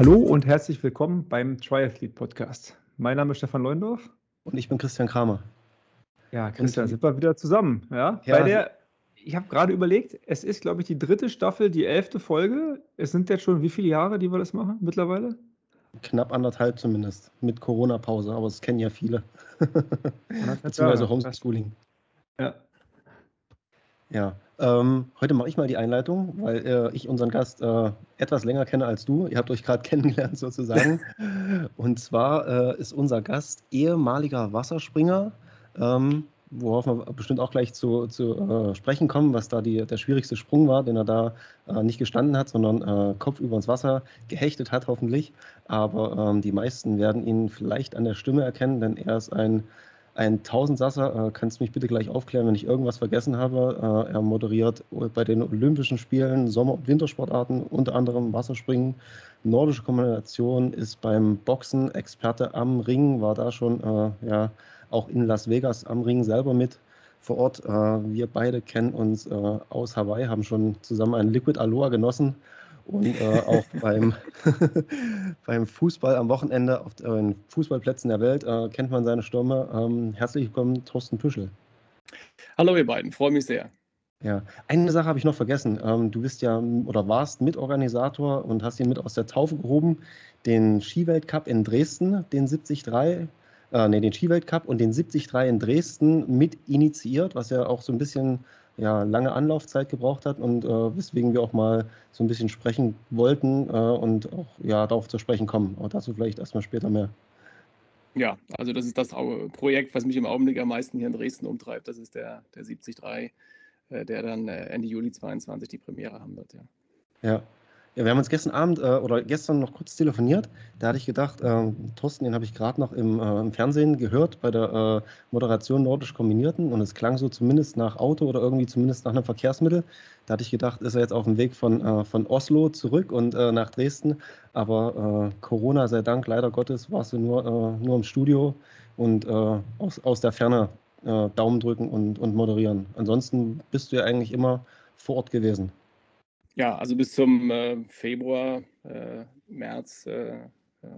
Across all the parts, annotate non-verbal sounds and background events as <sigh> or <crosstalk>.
Hallo und herzlich willkommen beim Triathlete Podcast. Mein Name ist Stefan Leundorf. Und ich bin Christian Kramer. Ja, Christian, sind wir wieder zusammen. Ja, ja. Bei der, ich habe gerade überlegt, es ist, glaube ich, die dritte Staffel, die elfte Folge. Es sind jetzt schon wie viele Jahre, die wir das machen mittlerweile? Knapp anderthalb zumindest, mit Corona-Pause, aber das kennen ja viele. <laughs> Beziehungsweise Homeschooling. Ja. Ja, ähm, heute mache ich mal die Einleitung, weil äh, ich unseren Gast äh, etwas länger kenne als du. Ihr habt euch gerade <laughs> kennengelernt sozusagen. <laughs> Und zwar äh, ist unser Gast ehemaliger Wasserspringer, ähm, worauf wir bestimmt auch gleich zu, zu äh, sprechen kommen, was da die, der schwierigste Sprung war, den er da äh, nicht gestanden hat, sondern äh, Kopf über ins Wasser gehechtet hat, hoffentlich. Aber ähm, die meisten werden ihn vielleicht an der Stimme erkennen, denn er ist ein ein Tausendsasser. Äh, kannst du mich bitte gleich aufklären, wenn ich irgendwas vergessen habe? Äh, er moderiert bei den Olympischen Spielen Sommer- und Wintersportarten, unter anderem Wasserspringen, nordische Kombination, ist beim Boxen Experte am Ring, war da schon äh, ja, auch in Las Vegas am Ring selber mit vor Ort. Äh, wir beide kennen uns aus Hawaii, haben schon zusammen ein Liquid Aloha genossen und äh, auch <laughs> beim, <laughs> beim Fußball am Wochenende auf den Fußballplätzen der Welt äh, kennt man seine Stürme. Ähm, herzlich willkommen, Thorsten Püschel. Hallo ihr beiden, freue mich sehr. Ja, eine Sache habe ich noch vergessen. Ähm, du bist ja oder warst Mitorganisator und hast ihn mit aus der Taufe gehoben, den Skiweltcup in Dresden, den 73, äh, nee, den Skiweltcup und den 73 in Dresden mit initiiert, was ja auch so ein bisschen ja, lange Anlaufzeit gebraucht hat und äh, weswegen wir auch mal so ein bisschen sprechen wollten äh, und auch ja, darauf zu sprechen kommen. Aber dazu vielleicht erstmal später mehr. Ja, also das ist das Projekt, was mich im Augenblick am meisten hier in Dresden umtreibt. Das ist der, der 73, äh, der dann äh, Ende Juli 22 die Premiere haben wird. Ja. ja. Ja, wir haben uns gestern Abend äh, oder gestern noch kurz telefoniert. Da hatte ich gedacht, äh, Thorsten, den habe ich gerade noch im, äh, im, Fernsehen gehört bei der äh, Moderation Nordisch Kombinierten und es klang so zumindest nach Auto oder irgendwie zumindest nach einem Verkehrsmittel. Da hatte ich gedacht, ist er jetzt auf dem Weg von, äh, von Oslo zurück und äh, nach Dresden. Aber Corona sei Dank, leider Gottes, warst du nur, nur im Studio und aus, aus der Ferne Daumen drücken und, und moderieren. Ansonsten bist du ja eigentlich immer vor Ort gewesen. Ja, also bis zum äh, Februar, äh, März, äh, äh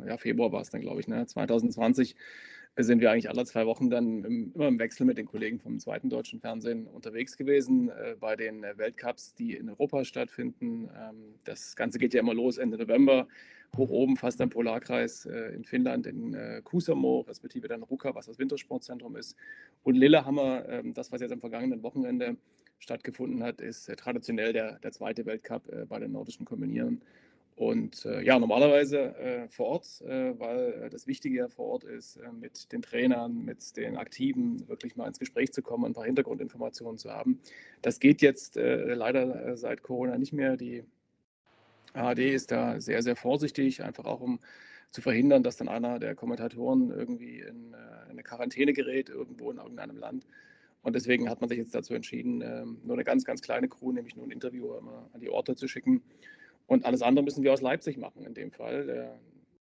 ja, Februar war es dann, glaube ich, ne, 2020 sind wir eigentlich alle zwei Wochen dann im, immer im Wechsel mit den Kollegen vom zweiten deutschen Fernsehen unterwegs gewesen äh, bei den äh, Weltcups, die in Europa stattfinden. Ähm, das Ganze geht ja immer los Ende November, hoch oben fast am Polarkreis in Finnland, in Kusamo, respektive dann Ruka, was das Wintersportzentrum ist. Und Lillehammer, ähm, das, was jetzt am vergangenen Wochenende stattgefunden hat, ist äh, traditionell der, der zweite Weltcup äh, bei den nordischen Kombinieren. Und äh, ja, normalerweise äh, vor Ort, äh, weil äh, das Wichtige ja vor Ort ist, mit den Trainern, mit den Aktiven wirklich mal ins Gespräch zu kommen, ein paar Hintergrundinformationen zu haben. Das geht jetzt leider seit Corona nicht mehr. Die ARD ist da sehr, sehr vorsichtig, einfach auch um zu verhindern, dass dann einer der Kommentatoren irgendwie in eine Quarantäne gerät, irgendwo in irgendeinem Land. Und deswegen hat man sich jetzt dazu entschieden, ähm, nur eine ganz, ganz kleine Crew, nämlich nur ein Interview immer an die Orte zu schicken. Und alles andere müssen wir aus Leipzig machen in dem Fall. Der,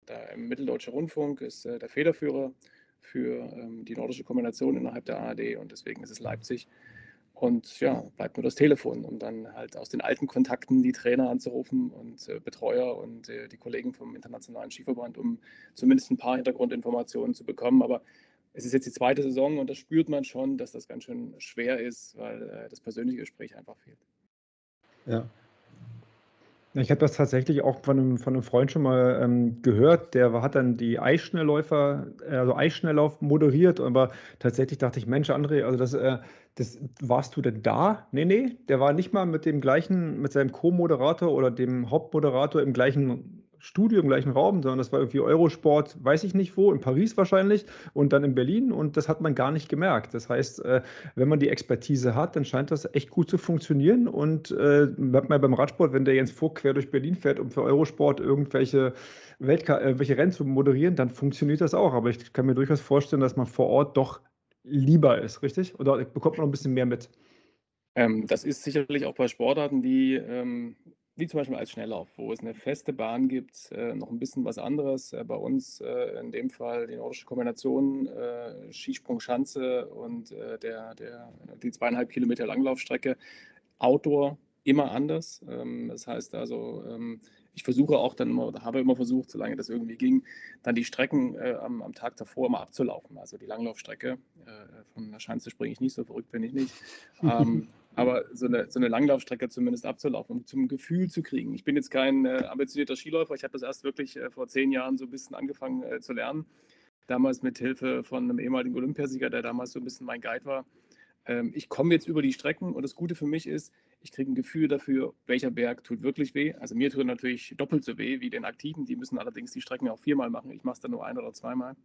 der Mitteldeutsche Rundfunk ist äh, der Federführer für ähm, die nordische Kombination innerhalb der ARD und deswegen ist es Leipzig. Und ja, bleibt nur das Telefon, um dann halt aus den alten Kontakten die Trainer anzurufen und äh, Betreuer und äh, die Kollegen vom Internationalen Skiverband, um zumindest ein paar Hintergrundinformationen zu bekommen. Aber es ist jetzt die zweite Saison und da spürt man schon, dass das ganz schön schwer ist, weil äh, das persönliche Gespräch einfach fehlt. Ja. Ich habe das tatsächlich auch von einem, von einem Freund schon mal ähm, gehört, der hat dann die Eisschnellläufer, also Eisschnelllauf moderiert, aber tatsächlich dachte ich, Mensch, André, also das, äh, das warst du denn da? Nee, nee, der war nicht mal mit dem gleichen, mit seinem Co-Moderator oder dem Hauptmoderator im gleichen Studio im gleichen Raum, sondern das war irgendwie Eurosport, weiß ich nicht wo, in Paris wahrscheinlich und dann in Berlin und das hat man gar nicht gemerkt. Das heißt, äh, wenn man die Expertise hat, dann scheint das echt gut zu funktionieren und äh, bleibt beim Radsport, wenn der Jens Vogt quer durch Berlin fährt, um für Eurosport irgendwelche Weltka äh, welche Rennen zu moderieren, dann funktioniert das auch. Aber ich kann mir durchaus vorstellen, dass man vor Ort doch lieber ist, richtig? Oder bekommt man noch ein bisschen mehr mit? Ähm, das ist sicherlich auch bei Sportarten, die ähm, wie zum Beispiel als Schnelllauf, wo es eine feste Bahn gibt, äh, noch ein bisschen was anderes. Äh, bei uns äh, in dem Fall die nordische Kombination, äh, Skisprung, Schanze und äh, der, der, die zweieinhalb Kilometer Langlaufstrecke. Outdoor immer anders. Ähm, das heißt also, ähm, ich versuche auch dann immer, oder habe immer versucht, solange das irgendwie ging, dann die Strecken äh, am, am, Tag davor immer abzulaufen. Also die Langlaufstrecke, von der Schanze springe ich nicht, so verrückt bin ich nicht. <laughs> Ähm, aber so eine, so eine Langlaufstrecke zumindest abzulaufen, um zum Gefühl zu kriegen. Ich bin jetzt kein äh, ambitionierter Skiläufer, ich habe das erst wirklich äh, vor zehn Jahren so ein bisschen angefangen äh, zu lernen. Damals mit Hilfe von einem ehemaligen Olympiasieger, der damals so ein bisschen mein Guide war. Ähm, ich komme jetzt über die Strecken und das Gute für mich ist, ich kriege ein Gefühl dafür, welcher Berg tut wirklich weh. Also mir tut natürlich doppelt so weh wie den Aktiven. Die müssen allerdings die Strecken auch viermal machen. Ich mache es dann nur ein oder zweimal.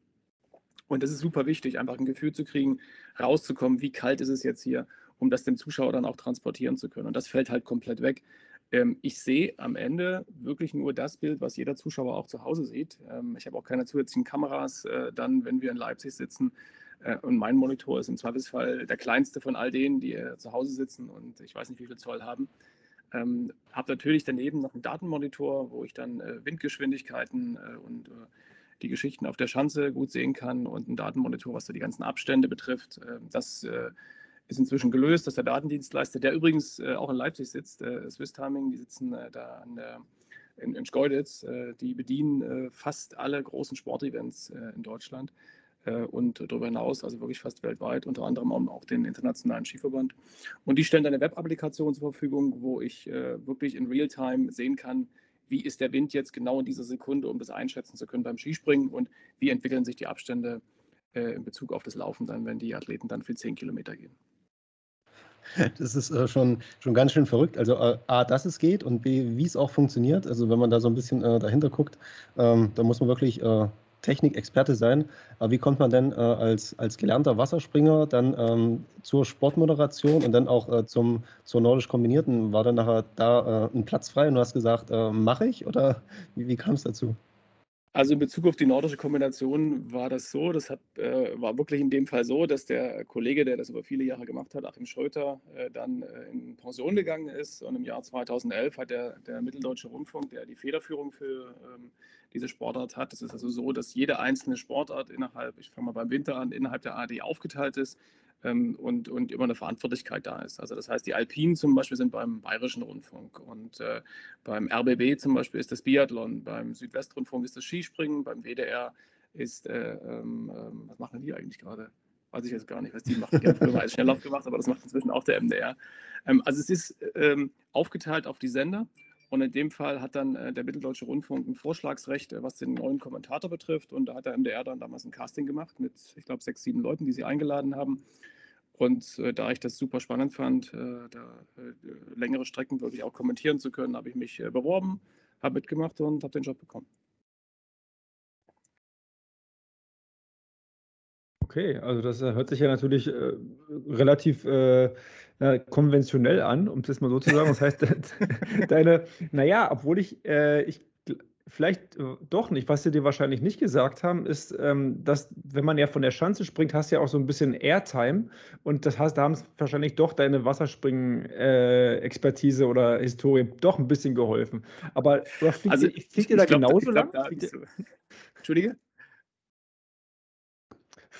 Und das ist super wichtig, einfach ein Gefühl zu kriegen, rauszukommen, wie kalt ist es jetzt hier, um das dem Zuschauer dann auch transportieren zu können. Und das fällt halt komplett weg. Ähm, ich sehe am Ende wirklich nur das Bild, was jeder Zuschauer auch zu Hause sieht. Ähm, ich habe auch keine zusätzlichen Kameras äh, dann, wenn wir in Leipzig sitzen. Äh, und mein Monitor ist im Zweifelsfall der kleinste von all denen, die äh, zu Hause sitzen und ich weiß nicht, wie viel Zoll haben. Ähm, habe natürlich daneben noch einen Datenmonitor, wo ich dann Windgeschwindigkeiten und die Geschichten auf der Schanze gut sehen kann und einen Datenmonitor, was so die ganzen Abstände betrifft. Ähm, das ist inzwischen gelöst, dass der Datendienstleister, der übrigens auch in Leipzig sitzt, Swiss Timing, die sitzen da an der, in, in Schkeuditz, die bedienen fast alle großen Sportevents in Deutschland äh, und darüber hinaus, also wirklich fast weltweit, unter anderem auch den Internationalen Skiverband. Und die stellen eine Web-Applikation zur Verfügung, wo ich äh, wirklich in Realtime sehen kann, wie ist der Wind jetzt genau in dieser Sekunde, um das einschätzen zu können beim Skispringen und wie entwickeln sich die Abstände äh, in Bezug auf das Laufen dann, wenn die Athleten dann für 10 Kilometer gehen. <laughs> Das ist äh, schon, schon ganz schön verrückt. Also äh, A, dass es geht und B, wie es auch funktioniert. Also wenn man da so ein bisschen äh, dahinter guckt, ähm, da muss man wirklich äh, Technikexperte sein. Aber wie kommt man denn äh, als, als gelernter Wasserspringer dann ähm, zur Sportmoderation und dann auch äh, zum, zur nordisch kombinierten? War dann nachher da ein Platz frei und du hast gesagt, mache ich? Oder wie, wie kam es dazu? Also in Bezug auf die nordische Kombination war das so, das hat, äh, war wirklich in dem Fall so, dass der Kollege, der das über viele Jahre gemacht hat, Achim Schröter, äh, dann äh, in Pension gegangen ist und im Jahr 2011 hat der, der Mitteldeutsche Rundfunk, der die Federführung für ähm, diese Sportart hat. Es ist also so, dass jede einzelne Sportart innerhalb, ich fange mal beim Winter an, innerhalb der AD aufgeteilt ist ähm, und, und immer eine Verantwortlichkeit da ist. Also das heißt, die Alpinen zum Beispiel sind beim Bayerischen Rundfunk und äh, beim RBB zum Beispiel ist das Biathlon, beim Südwestrundfunk ist das Skispringen, beim WDR ist, äh, ähm, ähm, was machen die eigentlich gerade? Weiß ich jetzt gar nicht, was die machen. Die haben früher mal als Schnelllauf gemacht, aber das macht inzwischen auch der MDR. Ähm, also es ist ähm, aufgeteilt auf die Sender und in dem Fall hat dann äh, der Mitteldeutsche Rundfunk ein Vorschlagsrecht, äh, was den neuen Kommentator betrifft. Und da hat der MDR dann damals ein Casting gemacht mit, ich glaube, sechs, sieben Leuten, die sie eingeladen haben. Und äh, da ich das super spannend fand, äh, da äh, längere Strecken wirklich auch kommentieren zu können, habe ich mich äh, beworben, habe mitgemacht und habe den Job bekommen. Okay, also das hört sich ja natürlich relativ äh, konventionell an, um es mal so zu sagen. Das heißt, <laughs> deine, naja, obwohl ich, äh, ich vielleicht äh, doch nicht, was sie dir wahrscheinlich nicht gesagt haben, ist, ähm, dass, wenn man ja von der Schanze springt, hast du ja auch so ein bisschen Airtime und das heißt, da haben es wahrscheinlich doch deine Wasserspringen-Expertise äh, oder Historie doch ein bisschen geholfen. Aber fliegt, also, fliegt ihr da glaub, genauso lang? Da, <laughs> Entschuldige?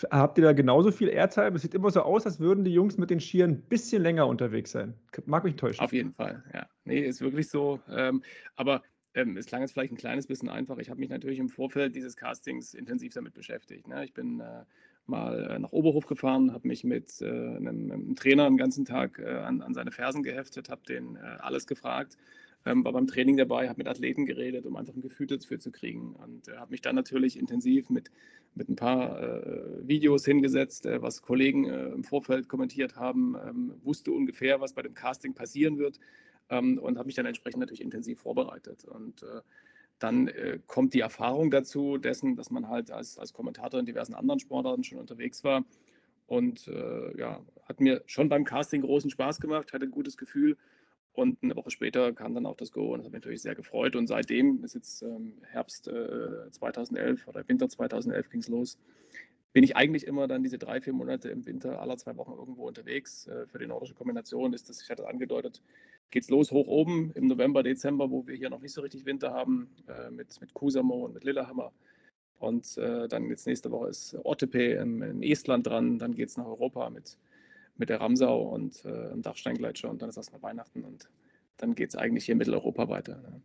Habt ihr da genauso viel Airtime? Es sieht immer so aus, als würden die Jungs mit den Skiern ein bisschen länger unterwegs sein. Mag mich täuschen. Auf jeden Fall, ja. Nee, ist wirklich so. Ähm, aber ähm, es klang jetzt vielleicht ein kleines bisschen einfach. Ich habe mich natürlich im Vorfeld dieses Castings intensiv damit beschäftigt. Ne? Ich bin äh, mal äh, nach Oberhof gefahren, habe mich mit äh, einem, einem, Trainer den ganzen Tag äh, an, an, seine Fersen geheftet, habe den äh, alles gefragt ähm, war beim Training dabei, habe mit Athleten geredet, um einfach ein Gefühl dafür zu kriegen. Und äh, habe mich dann natürlich intensiv mit, mit ein paar äh, Videos hingesetzt, äh, was Kollegen äh, im Vorfeld kommentiert haben, ähm, wusste ungefähr, was bei dem Casting passieren wird ähm, und habe mich dann entsprechend natürlich intensiv vorbereitet. Und äh, dann äh, kommt die Erfahrung dazu, dessen, dass man halt als, als Kommentator in diversen anderen Sportarten schon unterwegs war. Und ja, hat mir schon beim Casting großen Spaß gemacht, hatte ein gutes Gefühl und eine Woche später kam dann auch das Go und das hat mich natürlich sehr gefreut. Und seitdem, ist jetzt ähm, Herbst äh, 2011 oder Winter 2011 ging es los, bin ich eigentlich immer dann diese drei, vier Monate im Winter aller zwei Wochen irgendwo unterwegs. Äh, für die nordische Kombination ist das, ich hatte angedeutet, geht es los hoch oben im November, Dezember, wo wir hier noch nicht so richtig Winter haben, äh, mit, mit Kusamo und mit Lillehammer. Und äh, dann jetzt nächste Woche ist Ottepe in, in Estland dran, dann geht es nach Europa mit mit der Ramsau und äh, dem Dachsteingletscher und dann ist erstmal Weihnachten und dann geht es eigentlich hier in Mitteleuropa weiter. Ne?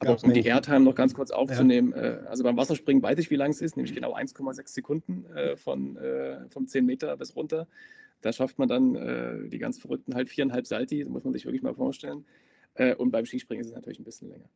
Aber um die Airtime noch ganz kurz aufzunehmen, ja. äh, also beim Wasserspringen weiß ich, wie lang es ist, nämlich genau 1,6 Sekunden äh, von, äh, vom 10 Meter bis runter. Da schafft man dann äh, die ganz verrückten halt viereinhalb Salti, das muss man sich wirklich mal vorstellen. Äh, und beim Skispringen ist es natürlich ein bisschen länger.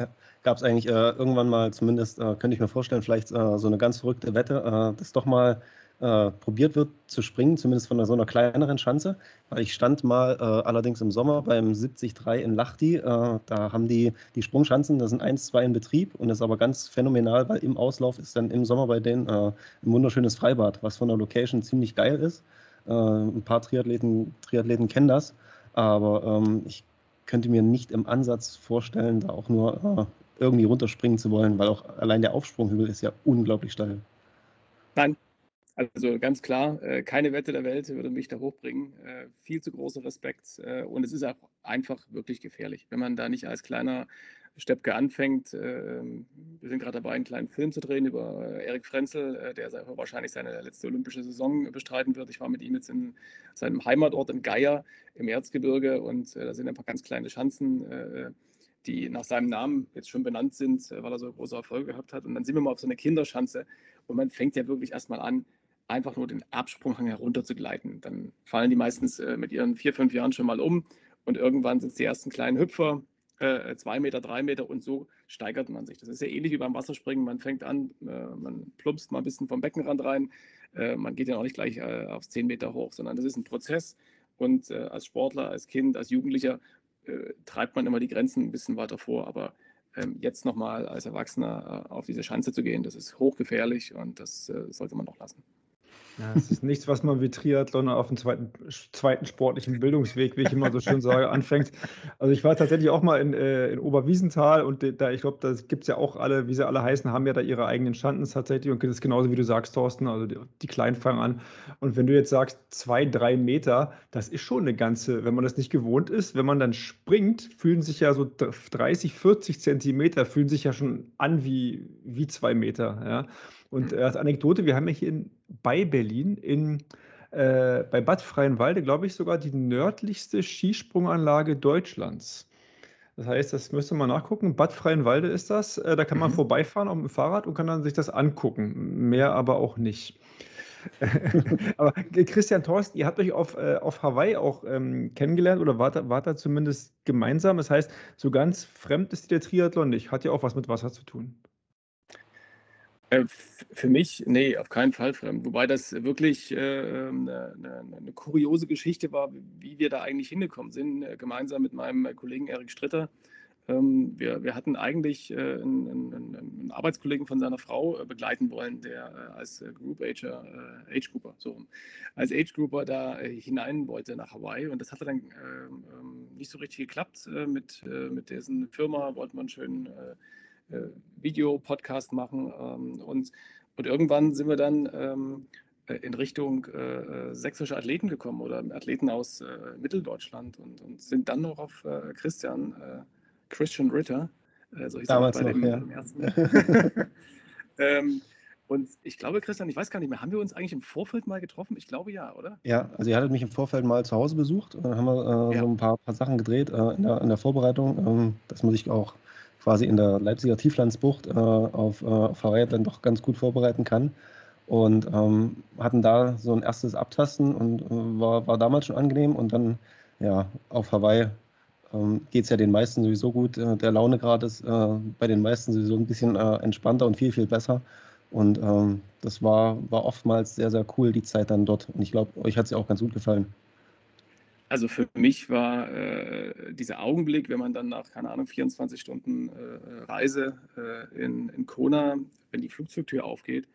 Ja. Gab es eigentlich äh, irgendwann mal, zumindest könnte ich mir vorstellen, vielleicht so eine ganz verrückte Wette, dass doch mal äh, probiert wird zu springen, zumindest von so einer kleineren Schanze. Weil ich stand mal äh, allerdings im Sommer beim 73 in Lachti. Äh, da haben die die Sprungschanzen, da sind eins, zwei in Betrieb und das ist aber ganz phänomenal, weil im Auslauf ist dann im Sommer bei denen äh, ein wunderschönes Freibad, was von der Location ziemlich geil ist. Äh, ein paar Triathleten, Triathleten kennen das, aber ähm, ich könnte mir nicht im Ansatz vorstellen, da auch nur äh, irgendwie runterspringen zu wollen, weil auch allein der Aufsprunghügel ist ja unglaublich steil. Nein, also ganz klar, äh, keine Wette der Welt würde mich da hochbringen. Äh, viel zu großer Respekt äh, und es ist auch einfach wirklich gefährlich, wenn man da nicht als kleiner Steppke anfängt. Wir sind gerade dabei, einen kleinen Film zu drehen über Erik Frenzel, der wahrscheinlich seine letzte olympische Saison bestreiten wird. Ich war mit ihm jetzt in seinem Heimatort in Geier im Erzgebirge und da sind ein paar ganz kleine Schanzen die nach seinem Namen jetzt schon benannt sind, weil er so große Erfolge gehabt hat. Und dann sind wir mal auf so eine Kinderschanze und man fängt ja wirklich erstmal an, einfach nur den Absprunghang herunter zu gleiten. Dann fallen die meistens äh, mit ihren vier, fünf Jahren schon mal um und irgendwann sind es die ersten kleinen Hüpfer, äh, zwei Meter, drei Meter und so steigert man sich. Das ist ja ähnlich wie beim Wasserspringen. Man fängt an, äh, man plumpst mal ein bisschen vom Beckenrand rein. Äh, man geht ja auch nicht gleich äh, aufs zehn Meter hoch, sondern das ist ein Prozess. Und äh, als Sportler, als Kind, als Jugendlicher treibt man immer die Grenzen ein bisschen weiter vor. Aber ähm, jetzt nochmal als Erwachsener auf diese Schanze zu gehen, das ist hochgefährlich und das sollte man doch lassen. Ja, es ist nichts, was man wie Triathlon auf dem zweiten, zweiten sportlichen Bildungsweg, wie ich immer so schön sage, anfängt. Also ich war tatsächlich auch mal in, äh, in Oberwiesenthal und da, ich glaube, da gibt es ja auch alle, wie sie alle heißen, haben ja da ihre eigenen Standen tatsächlich und das ist genauso wie du sagst, Thorsten, also die, die Kleinen fangen an. Und wenn du jetzt sagst, zwei, drei Meter, das ist schon eine ganze, wenn man das nicht gewohnt ist, wenn man dann springt, fühlen sich ja so 30, 40 Zentimeter, fühlen sich ja schon an wie, wie zwei Meter, ja. Und äh, als Anekdote, wir haben ja hier in, bei Berlin in, äh, bei Bad Freienwalde, glaube ich, sogar die nördlichste Skisprunganlage Deutschlands. Das heißt, das müsste man nachgucken. Bad Freienwalde ist das. Äh, da kann man mhm. vorbeifahren auf dem Fahrrad und kann dann sich das angucken. Mehr aber auch nicht. <laughs> aber Christian Thorsten, ihr habt euch auf, äh, auf Hawaii auch ähm, kennengelernt oder wart, wart da zumindest gemeinsam. Das heißt, so ganz fremd ist der Triathlon nicht. Hat ja auch was mit Wasser zu tun. Äh, für mich, nee, auf keinen Fall fremd. Wobei das wirklich äh, eine, eine, eine, kuriose Geschichte war, wie wir da eigentlich hingekommen sind, äh, gemeinsam mit meinem Kollegen Erik Stritter. Ähm, wir, wir hatten eigentlich äh, einen, einen, einen, Arbeitskollegen von seiner Frau äh, begleiten wollen, der äh, als Group Ager, Age Grouper, so als Age Grouper da hinein wollte nach Hawaii. Und das hatte dann ähm, ähm, nicht so richtig geklappt mit, mit dessen Firma, wollte man schön äh, Video-Podcast machen. Ähm, und, und irgendwann sind wir dann ähm, äh, in Richtung äh, sächsische Athleten gekommen oder Athleten aus äh, Mitteldeutschland und, und, sind dann noch auf äh, Christian, äh, Christian Ritter, so hieß Damals bei noch, dem, ja. ersten. <laughs> ähm, und ich glaube, Christian, ich weiß gar nicht mehr, haben wir uns eigentlich im Vorfeld mal getroffen? Ich glaube ja, oder? Ja, also ihr hattet mich im Vorfeld mal zu Hause besucht. Dann haben wir ja. so ein paar, paar Sachen gedreht in der, in, der, Vorbereitung. Ähm, das muss ich auch quasi in der Leipziger Tieflandsbucht äh, auf, äh, Hawaii dann doch ganz gut vorbereiten kann. Und ähm, hatten da so ein erstes Abtasten und äh, war, war damals schon angenehm. Und dann, ja, auf Hawaii ähm, geht es ja den meisten sowieso gut. Äh, der Launegrad ist äh, bei den meisten sowieso ein bisschen äh, entspannter und viel, viel besser. Und ähm, das war, war oftmals sehr, sehr cool, die Zeit dann dort. Und ich glaube, euch hat es ja auch ganz gut gefallen. Also für mich war äh, dieser Augenblick, wenn man dann nach, keine Ahnung, 24 Stunden äh, Reise äh, in, in Kona, wenn die Flugzeugtür aufgeht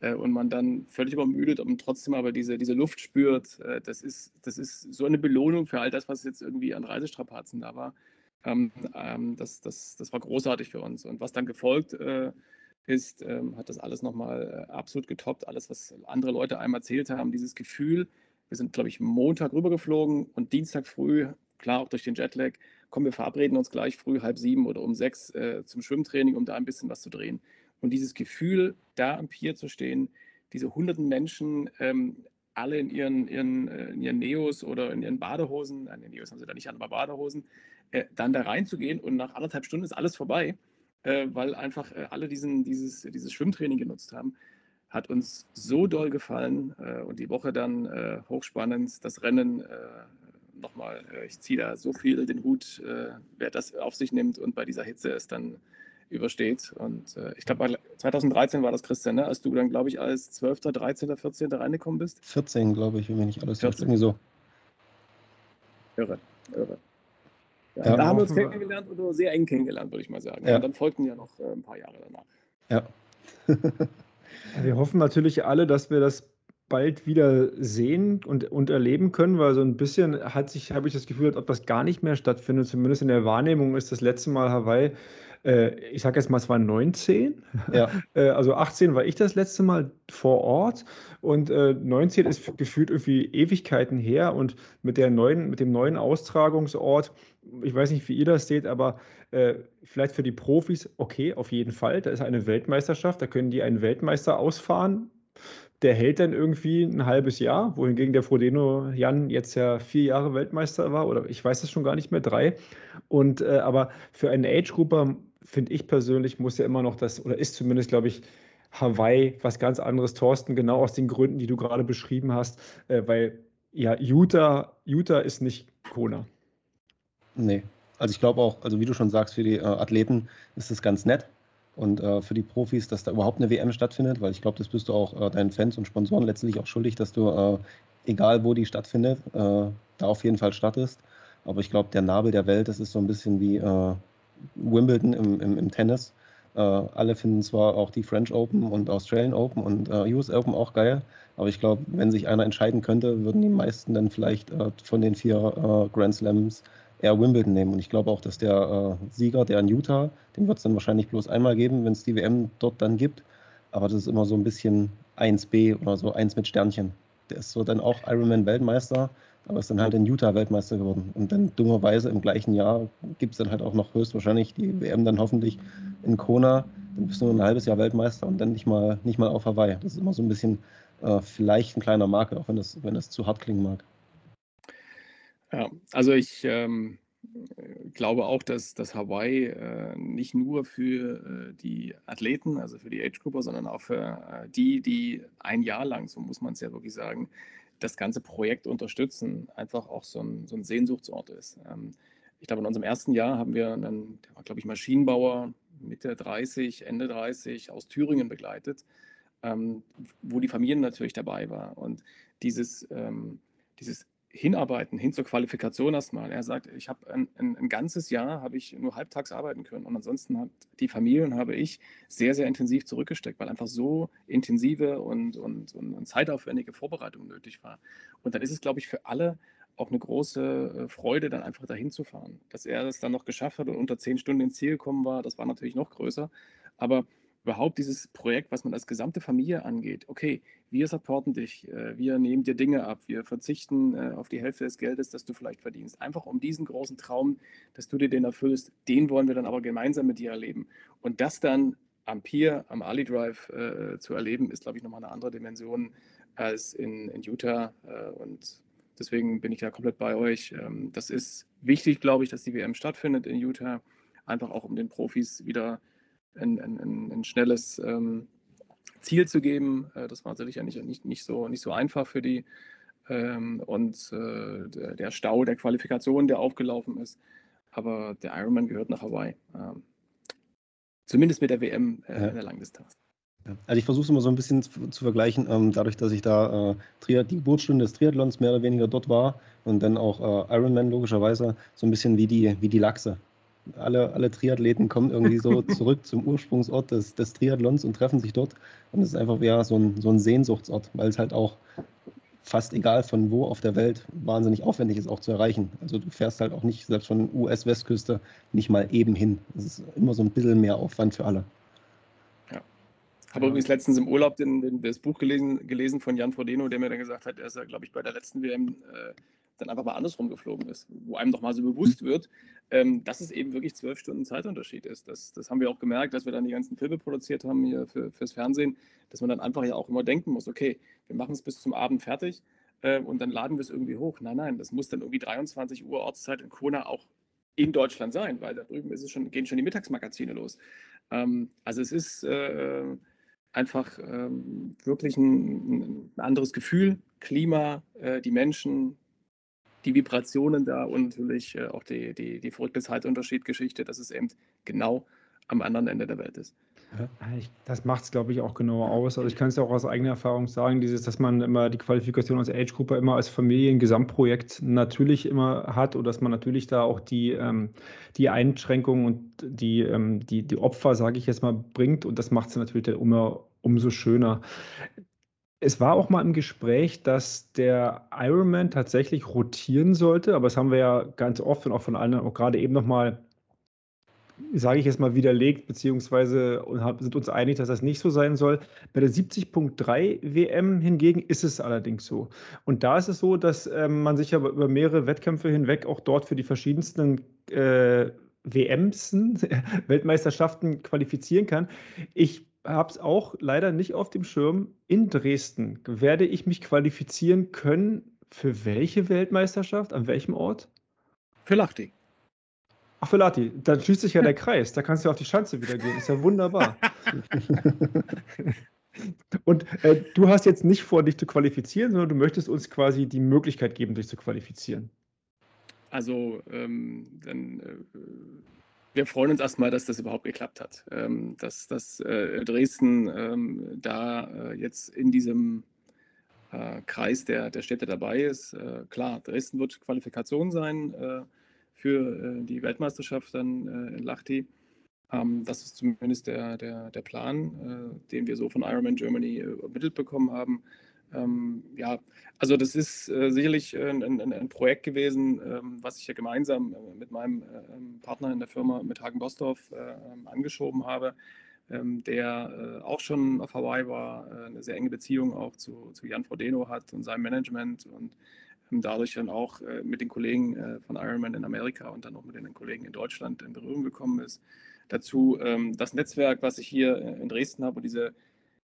äh, und man dann völlig übermüdet und trotzdem aber diese, diese Luft spürt, äh, das, ist, das ist so eine Belohnung für all das, was jetzt irgendwie an Reisestrapazen da war. Ähm, ähm, das, das, das war großartig für uns. Und was dann gefolgt äh, ist, ähm, hat das alles nochmal absolut getoppt. Alles, was andere Leute einem erzählt haben, dieses Gefühl, wir sind, glaube ich, Montag rübergeflogen und Dienstag früh, klar auch durch den Jetlag, kommen wir verabreden uns gleich früh halb sieben oder um sechs äh, zum Schwimmtraining, um da ein bisschen was zu drehen. Und dieses Gefühl, da am Pier zu stehen, diese hunderten Menschen, ähm, alle in ihren, ihren, äh, in ihren Neos oder in ihren Badehosen, nein, Neos haben sie da nicht an, aber Badehosen, äh, dann da reinzugehen und nach anderthalb Stunden ist alles vorbei, äh, weil einfach äh, alle diesen, dieses, dieses Schwimmtraining genutzt haben. Hat uns so doll gefallen äh, und die Woche dann äh, hochspannend, das Rennen nochmal, ich ziehe da so viel den Hut, wer das auf sich nimmt und bei dieser Hitze es dann übersteht. Und äh, ich glaube, 2013 war das, Christian, ne? als du dann, glaube ich, als 12., 13., 14. reingekommen bist. 14, glaube ich, wenn mich nicht alles 14. irgendwie so. Irre, irre. Ja, ja, da haben wir uns kennengelernt oder sehr eng kennengelernt, würde ich mal sagen. Ja. Und dann folgten ja noch äh, ein paar Jahre danach. Ja. <laughs> wir hoffen natürlich alle, dass wir das bald wieder sehen und, und erleben können, weil so ein bisschen hat sich, habe ich das Gefühl, als ob das gar nicht mehr stattfindet. Zumindest in der Wahrnehmung ist das letzte Mal Hawaii äh, ich sage jetzt mal, es war 19. Ja. <laughs> Äh, also 18 war ich das letzte Mal vor Ort und 19 äh, ist gefühlt irgendwie Ewigkeiten her und mit, der neuen, mit dem neuen Austragungsort, ich weiß nicht, wie ihr das seht, aber vielleicht für die Profis, okay, auf jeden Fall. Da ist eine Weltmeisterschaft, da können die einen Weltmeister ausfahren. Der hält dann irgendwie ein halbes Jahr, wohingegen der Frodeno Jan jetzt ja vier Jahre Weltmeister war oder ich weiß es schon gar nicht mehr, drei. Und äh, aber für einen Age-Grupper finde ich persönlich, muss ja immer noch das, oder ist zumindest, glaube ich, Hawaii was ganz anderes, Thorsten, genau aus den Gründen, die du gerade beschrieben hast, äh, weil ja, Utah, Utah ist nicht Kona. Nee, also ich glaube auch, also wie du schon sagst, für die äh, Athleten ist es ganz nett und äh, für die Profis, dass da überhaupt eine WM stattfindet, weil ich glaube, das bist du auch äh, deinen Fans und Sponsoren letztlich auch schuldig, dass du, äh, egal wo die stattfindet, äh, da auf jeden Fall startest. Aber ich glaube, der Nabel der Welt, das ist so ein bisschen wie Wimbledon im, im, im Tennis. Äh, alle finden zwar auch die French Open und Australian Open und äh, US Open auch geil, aber ich glaube, wenn sich einer entscheiden könnte, würden die meisten dann vielleicht äh, von den vier äh, Grand Slams eher Wimbledon nehmen. Und ich glaube auch, dass der äh, Sieger, der in Utah, den wird es dann wahrscheinlich bloß einmal geben, wenn es die WM dort dann gibt. Aber das ist immer so ein bisschen 1B oder so 1 mit Sternchen. Der ist so dann auch Ironman-Weltmeister aber ist dann halt in Utah Weltmeister geworden. Und dann dummerweise im gleichen Jahr gibt es dann halt auch noch höchstwahrscheinlich die WM dann hoffentlich in Kona. Dann bist du nur ein halbes Jahr Weltmeister und dann nicht mal, nicht mal auf Hawaii. Das ist immer so ein bisschen äh, vielleicht ein kleiner Marke, auch wenn das, wenn das zu hart klingen mag. Ja, also ich ähm, glaube auch, dass, dass Hawaii äh, nicht nur für äh, die Athleten, also für die Age-Grupper, sondern auch für äh, die, die ein Jahr lang, so muss man es ja wirklich sagen, das ganze Projekt unterstützen, einfach auch so ein, so ein Sehnsuchtsort ist. Ähm, ich glaube, in unserem ersten Jahr haben wir einen, der war, glaube ich, Maschinenbauer, Mitte 30, Ende 30 aus Thüringen begleitet, ähm, wo die Familie natürlich dabei war. Und dieses, ähm, dieses hinarbeiten, hin zur Qualifikation erstmal. Er sagt, ich habe ein, ein, ein, ganzes Jahr habe ich nur halbtags arbeiten können und ansonsten hat die Familie und habe ich sehr, sehr intensiv zurückgesteckt, weil einfach so intensive und, und, und, und zeitaufwendige Vorbereitung nötig war. Und dann ist es, glaube ich, für alle auch eine große äh, Freude, dann einfach dahin zu fahren. Dass er es dann noch geschafft hat und unter zehn Stunden ins Ziel gekommen war, das war natürlich noch größer. Aber überhaupt dieses Projekt, was man als gesamte Familie angeht, okay, wir supporten dich, äh, wir nehmen dir Dinge ab, wir verzichten äh, auf die Hälfte des Geldes, das du vielleicht verdienst. Einfach um diesen großen Traum, dass du dir den erfüllst, den wollen wir dann aber gemeinsam mit dir erleben. Und das dann am Pier, am Ali Drive äh, zu erleben, ist, glaube ich, nochmal eine andere Dimension als in, in Utah. Äh, und deswegen bin ich da komplett bei euch. Ähm, das ist wichtig, glaube ich, dass die WM stattfindet in Utah, einfach auch um den Profis wieder ein, ein, ein schnelles ähm, Ziel zu geben. Äh, das war sicher nicht, nicht, nicht, so, nicht so einfach für die. Ähm, und äh, der, der, Stau der Qualifikation, der aufgelaufen ist. Aber der Ironman gehört nach Hawaii. Ähm, zumindest mit der WM äh, ja. in der Langdistanz. Also ich versuche es immer so ein bisschen zu, zu vergleichen, ähm, dadurch, dass ich da äh, die Geburtsstunde des Triathlons mehr oder weniger dort war und dann auch äh, Ironman logischerweise so ein bisschen wie die, wie die Lachse alle, alle Triathleten kommen irgendwie so <laughs> zurück zum Ursprungsort des, des Triathlons und treffen sich dort. Und es ist einfach ja, so, ein, so ein Sehnsuchtsort, weil es halt auch fast egal von wo auf der Welt wahnsinnig aufwendig ist auch zu erreichen. Also du fährst halt auch nicht, selbst von US-Westküste, nicht mal eben hin. Es ist immer so ein bisschen mehr Aufwand für alle. Ja. Habe übrigens letztens im Urlaub den, den, das Buch gelesen, gelesen von Jan Frodeno, der mir dann gesagt hat, er ist ja, glaube ich, bei der letzten WM äh, dann einfach mal andersrum geflogen ist, wo einem doch mal so bewusst mhm. wird, ähm, dass es eben wirklich zwölf Stunden Zeitunterschied ist. Das, das haben wir auch gemerkt, dass wir dann die ganzen Filme produziert haben hier für, fürs Fernsehen, dass man dann einfach ja auch immer denken muss, okay, wir machen es bis zum Abend fertig äh, und dann laden wir es irgendwie hoch. Nein, nein, das muss dann irgendwie 23 Uhr Ortszeit in Kona auch in Deutschland sein, weil da drüben ist es schon, gehen schon die Mittagsmagazine los. Ähm, also es ist äh, einfach ähm, wirklich ein, ein, anderes Gefühl, Klima, äh, die Menschen, die Vibrationen da und natürlich äh, auch die, die, die verrückte Zeitunterschied-Geschichte, dass es eben genau am anderen Ende der Welt ist. das macht es, glaube ich, auch genauer aus. Also ich kann es ja auch aus eigener Erfahrung sagen, dieses, dass man immer die Qualifikation als Age Grouper immer als Familiengesamtprojekt natürlich immer hat und dass man natürlich da auch die, ähm, die Einschränkungen und die, ähm, die, die Opfer, sage ich jetzt mal, bringt und das macht es natürlich dann immer umso schöner. Es war auch mal im Gespräch, dass der Ironman tatsächlich rotieren sollte, aber das haben wir ja ganz oft und auch von allen auch gerade eben nochmal sage ich jetzt mal, widerlegt, beziehungsweise sind uns einig, dass das nicht so sein soll. Bei der 70.3 WM hingegen ist es allerdings so. Und da ist es so, dass ähm, man sich ja über mehrere Wettkämpfe hinweg auch dort für die verschiedensten äh, WMs, <laughs> Weltmeisterschaften qualifizieren kann. Ich habe es auch leider nicht auf dem Schirm. In Dresden werde ich mich qualifizieren können. Für welche Weltmeisterschaft? An welchem Ort? Für Lachti. Ach, für Lati, dann schließt sich ja der <laughs> Kreis. Da kannst du auf die Schanze wieder gehen. Ist ja wunderbar. <laughs> Und äh, du hast jetzt nicht vor, dich zu qualifizieren, sondern du möchtest uns quasi die Möglichkeit geben, dich zu qualifizieren. Also, ähm, dann, äh, wir freuen uns erstmal, dass das überhaupt geklappt hat. Ähm, dass, dass äh, Dresden ähm, da äh, jetzt in diesem äh, Kreis der, der Städte dabei ist. Äh, klar, Dresden wird Qualifikation sein für äh, die Weltmeisterschaft dann äh, in Lahti. Ähm, das ist zumindest der, der, der Plan, äh, den wir so von Ironman Germany übermittelt bekommen haben. Ähm, ja, also das ist äh, sicherlich ein, ein, ein, Projekt gewesen, ähm, was ich ja gemeinsam äh, mit meinem äh, Partner in der Firma, mit Hagen Bosdorf, angeschoben habe, ähm, der auch schon auf Hawaii war, eine sehr enge Beziehung auch zu, zu Jan Frodeno hat und seinem Management und dadurch dann auch äh, mit den Kollegen äh, von Ironman in Amerika und dann auch mit den Kollegen in Deutschland in Berührung gekommen ist. Dazu ähm, das Netzwerk, was ich hier äh, in Dresden habe und diese